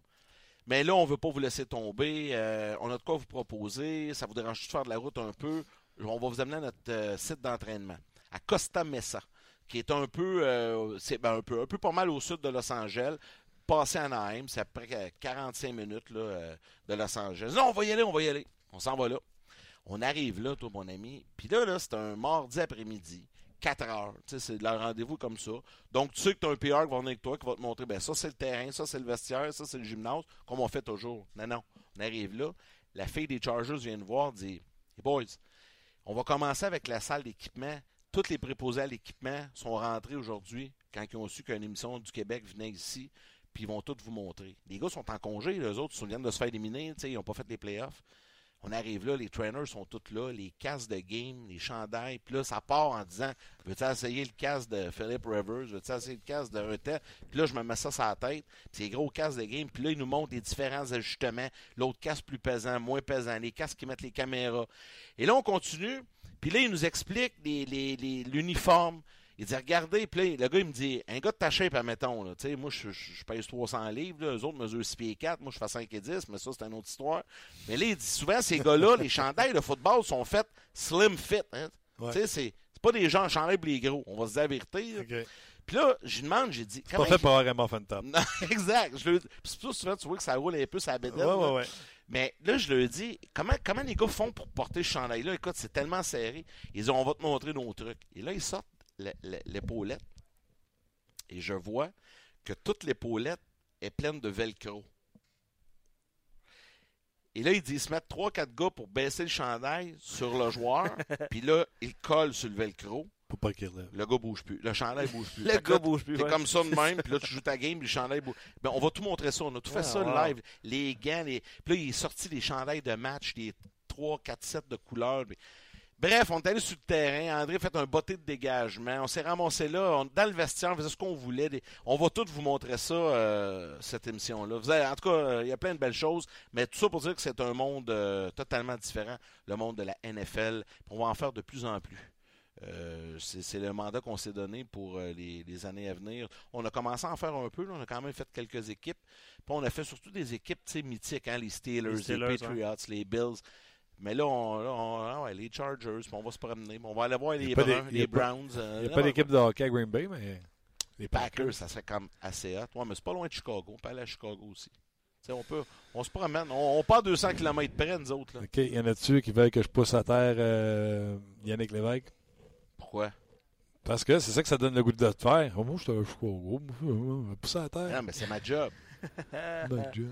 Mais là, on ne veut pas vous laisser tomber, euh, on a de quoi vous proposer, ça vous dérange de faire de la route un peu, on va vous amener à notre euh, site d'entraînement, à Costa Mesa, qui est un peu, c'est ben, un peu, un peu pas mal au sud de Los Angeles, passé à Anaheim, c'est à peu près 45 minutes de Los Angeles. Non, on va y aller, on va y aller, on s'en va là. On arrive là, toi, mon ami. Puis là, là c'est un mardi après-midi. 4 heures. C'est le rendez-vous comme ça. Donc, tu sais que tu as un PR qui va venir avec toi, qui va te montrer, ben ça, c'est le terrain, ça, c'est le vestiaire, ça, c'est le gymnase, comme on fait toujours. Non, non. On arrive là. La fille des Chargers vient nous voir, dit Hey boys, on va commencer avec la salle d'équipement. Toutes les préposés à l'équipement sont rentrés aujourd'hui quand ils ont su qu'une émission du Québec venait ici, puis ils vont toutes vous montrer. Les gars sont en congé, les autres, ils viennent de se faire éliminer, ils n'ont pas fait les playoffs. On arrive là, les trainers sont tous là, les casques de game, les chandails. Puis là, ça part en disant Veux-tu essayer le casque de Philip Rivers? Veux-tu essayer le casque de Rutte Puis là, je me mets ça sur la tête. Puis c'est gros casque de game. Puis là, ils nous montrent les différents ajustements. L'autre casque plus pesant, moins pesant. Les casques qui mettent les caméras. Et là, on continue. Puis là, ils nous expliquent l'uniforme. Les, il dit Regardez, puis le gars, il me dit Un gars de ta shape, admettons, là, moi, je, je, pèse 300 livres, là, eux autres mesurent 6 pieds 4, moi, je fais 5 et 10, mais ça, c'est une autre histoire. Mais là, il dit Souvent, ces gars-là, (laughs) les chandails de football sont faits slim fit. Hein? Tu sais, c'est pas des gens en chandail les gros. On va se dire la vérité. Puis là, je lui demande, j'ai dit. C'est pas fait pour avoir un muffin top. (laughs) exact. Je c'est pour souvent, tu vois que ça roule un peu ça la Ouais, ouais, ouais. Mais là, je lui dis, comment, comment les gars font pour porter ce chandail-là? Écoute, c'est tellement serré. Ils disent, on va te montrer nos trucs. Et là, ils sortent l'épaulette et je vois que toute l'épaulette est pleine de velcro. Et là, il dit, ils se mettent 3-4 gars pour baisser le chandail sur le joueur. (laughs) puis là, il colle sur le velcro. Pour pas qu'il Le gars bouge plus. Le chandail bouge plus. le gars bouge plus. C'est comme ça de même. (laughs) Puis là, tu joues ta game, le chandail bouge. Ben, on va tout montrer ça. On a tout fait ça live. Les gants. Les... Puis là, il est sorti des chandails de match, des 3, 4 sets de couleurs. Bref, on est allé sur le terrain. André a fait un botté de dégagement. On s'est ramassé là. dans le vestiaire, on faisait ce qu'on voulait. On va tous vous montrer ça, euh, cette émission-là. En tout cas, euh, il y a plein de belles choses. Mais tout ça pour dire que c'est un monde euh, totalement différent, le monde de la NFL. On va en faire de plus en plus. c'est le mandat qu'on s'est donné pour les, années à venir. On a commencé à en faire un peu. On a quand même fait quelques équipes. Puis on a fait surtout des équipes mythiques, hein, les, Steelers, les, Patriots, les Bills. Mais là, on, ah ouais, les Chargers, on va se promener. On va aller voir les, Browns. Il n'y a, pas euh, d'équipe de hockey à Green Bay, mais les Packers, ça serait comme assez hot. Ouais, mais c'est pas loin de Chicago. On peut aller à Chicago aussi. on peut, on se promène. On, part 200 km près, nous autres. Là. OK. Il y en a-tu qui veulent que je pousse à terre euh, Yannick Lévesque? Pourquoi? Parce que c'est ça que ça donne le goût de te faire. Oh, moi, je suis à Chicago. Pousser à terre. Non, mais c'est ma job. (laughs) ma job.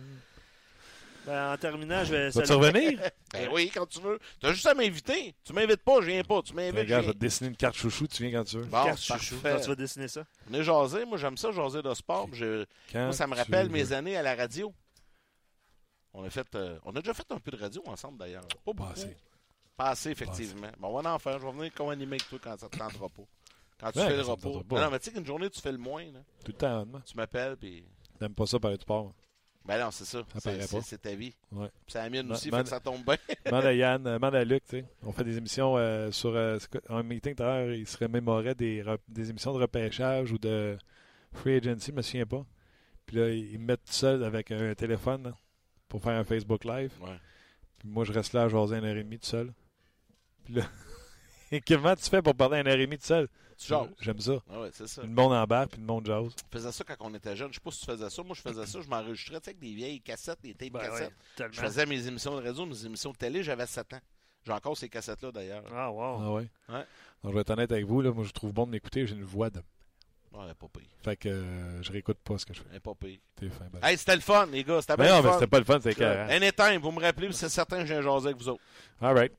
Ben, en terminant, je vais. Vas-tu revenir? (laughs) ben oui, quand tu veux. Tu as juste à m'inviter. Tu m'invites pas, je viens pas. Tu m'invites. Regarde, je vais te dessiner une carte chouchou, tu viens quand tu veux. Bon, carte chouchou. Quand tu vas dessiner ça? On est jasé. Moi, j'aime ça, jaser de sport. Moi, ça me rappelle mes années à la radio. On a, fait, euh, on a déjà fait un peu de radio ensemble, d'ailleurs. Pas beaucoup. Pas assez. Pas assez, effectivement. Bon, on va en faire. Je vais venir co-animer avec toi quand ça te tentera pas. Quand tu fais le repos. Non, mais tu sais qu'une journée, tu fais le moins. Là. Tout le temps, Tu m'appelles, puis. T'aimes pas ça parler de sport? Ben non, c'est ça. c'est ta vie. Ouais. C'est la mienne aussi, fait que ça tombe bien. (laughs) demande à Yann, demande à Luc, tu sais. On fait des émissions euh, sur euh, un meeting tout à l'heure, il se remémorait des, des émissions de repêchage ou de free agency, je me souviens pas. Puis là, ils me mettent tout seul avec un téléphone pour faire un Facebook Live. Ouais. Puis moi, je reste là à jaser une heure et demie tout seul. Puis là, (laughs) comment tu fais pour parler une heure et demie tout seul? Tu J'aime ça. Ah ouais, c'est ça. Une bonne en bas puis jazz. On faisait ça quand on était jeune. Je sais pas si tu faisais ça. Moi, je faisais ça. Je m'enregistrais avec des vieilles cassettes, des tapes ben cassettes. je faisais mes émissions de réseau, mes émissions de télé. J'avais 7 ans. J'ai encore ces cassettes-là, d'ailleurs. Ah, wow. Ah, ouais. ouais. je vais être honnête avec vous. Là, moi, je trouve bon de m'écouter. J'ai une voix de. Ouais, pas pire. Fait que euh, je réécoute pas ce que je fais. pas pire. T'es fin, ben. Hey, c'était le fun, les gars. C'était bien. Non, mais c'était pas le fun, c'est clair. Anytime, vous me rappelez, c'est certain que j'ai jasé avec vous autres. All right.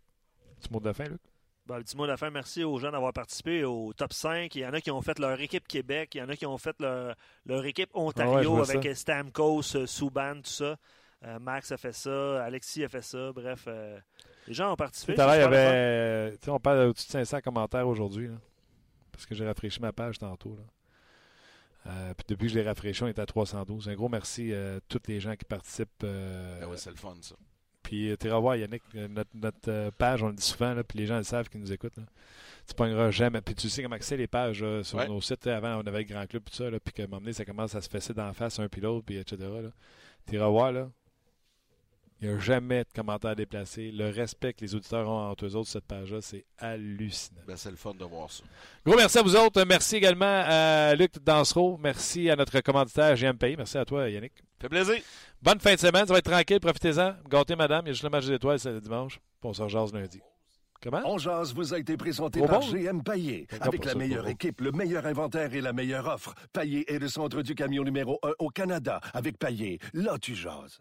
Petit mot de la fin, Luc? Bon, de la fin, merci aux gens d'avoir participé au top 5. Il y en a qui ont fait leur équipe Québec, il y en a qui ont fait leur, équipe Ontario ah avec Stamkos, euh, Subban, tout ça. Max a fait ça, Alexis a fait ça, bref. les gens ont participé. Tout à l'heure, il y avait. On parle au-dessus de 500 commentaires aujourd'hui. Parce que j'ai rafraîchi ma page tantôt. puis depuis que je l'ai rafraîchi, on est à 312. Un gros merci à tous les gens qui participent. Ah c'est le fun, ça. Puis tu iras voir, Yannick, notre, page, on le dit souvent, puis les gens le savent qui nous écoutent. Tu pogneras jamais. Puis tu sais comment c'est les pages sur nos sites. Avant, on avait le Grand Club, tout ça, puis qu'à un moment donné, ça commence à se fesser d'en face un puis l'autre, puis etc. Tu iras voir, là. Il n'y a jamais de commentaires déplacés. Le respect que les auditeurs ont entre eux autres sur cette page-là, c'est hallucinant. Ben, c'est le fun de voir ça. Gros merci à vous autres. Merci également à Luc Dansereau. Merci à notre commanditaire GMPI. Merci à toi, Yannick. Fait plaisir. Bonne fin de semaine. Ça va être tranquille. Profitez-en. Gâtez, madame. Il y a juste le match des étoiles, c'est le dimanche. on se rejase lundi. Comment? On jase vous a été présenté par GM Paillé. Avec la meilleure équipe, le meilleur inventaire et la meilleure offre. Paillé est le centre du camion numéro 1 au Canada. Avec Paillé, là tu jases.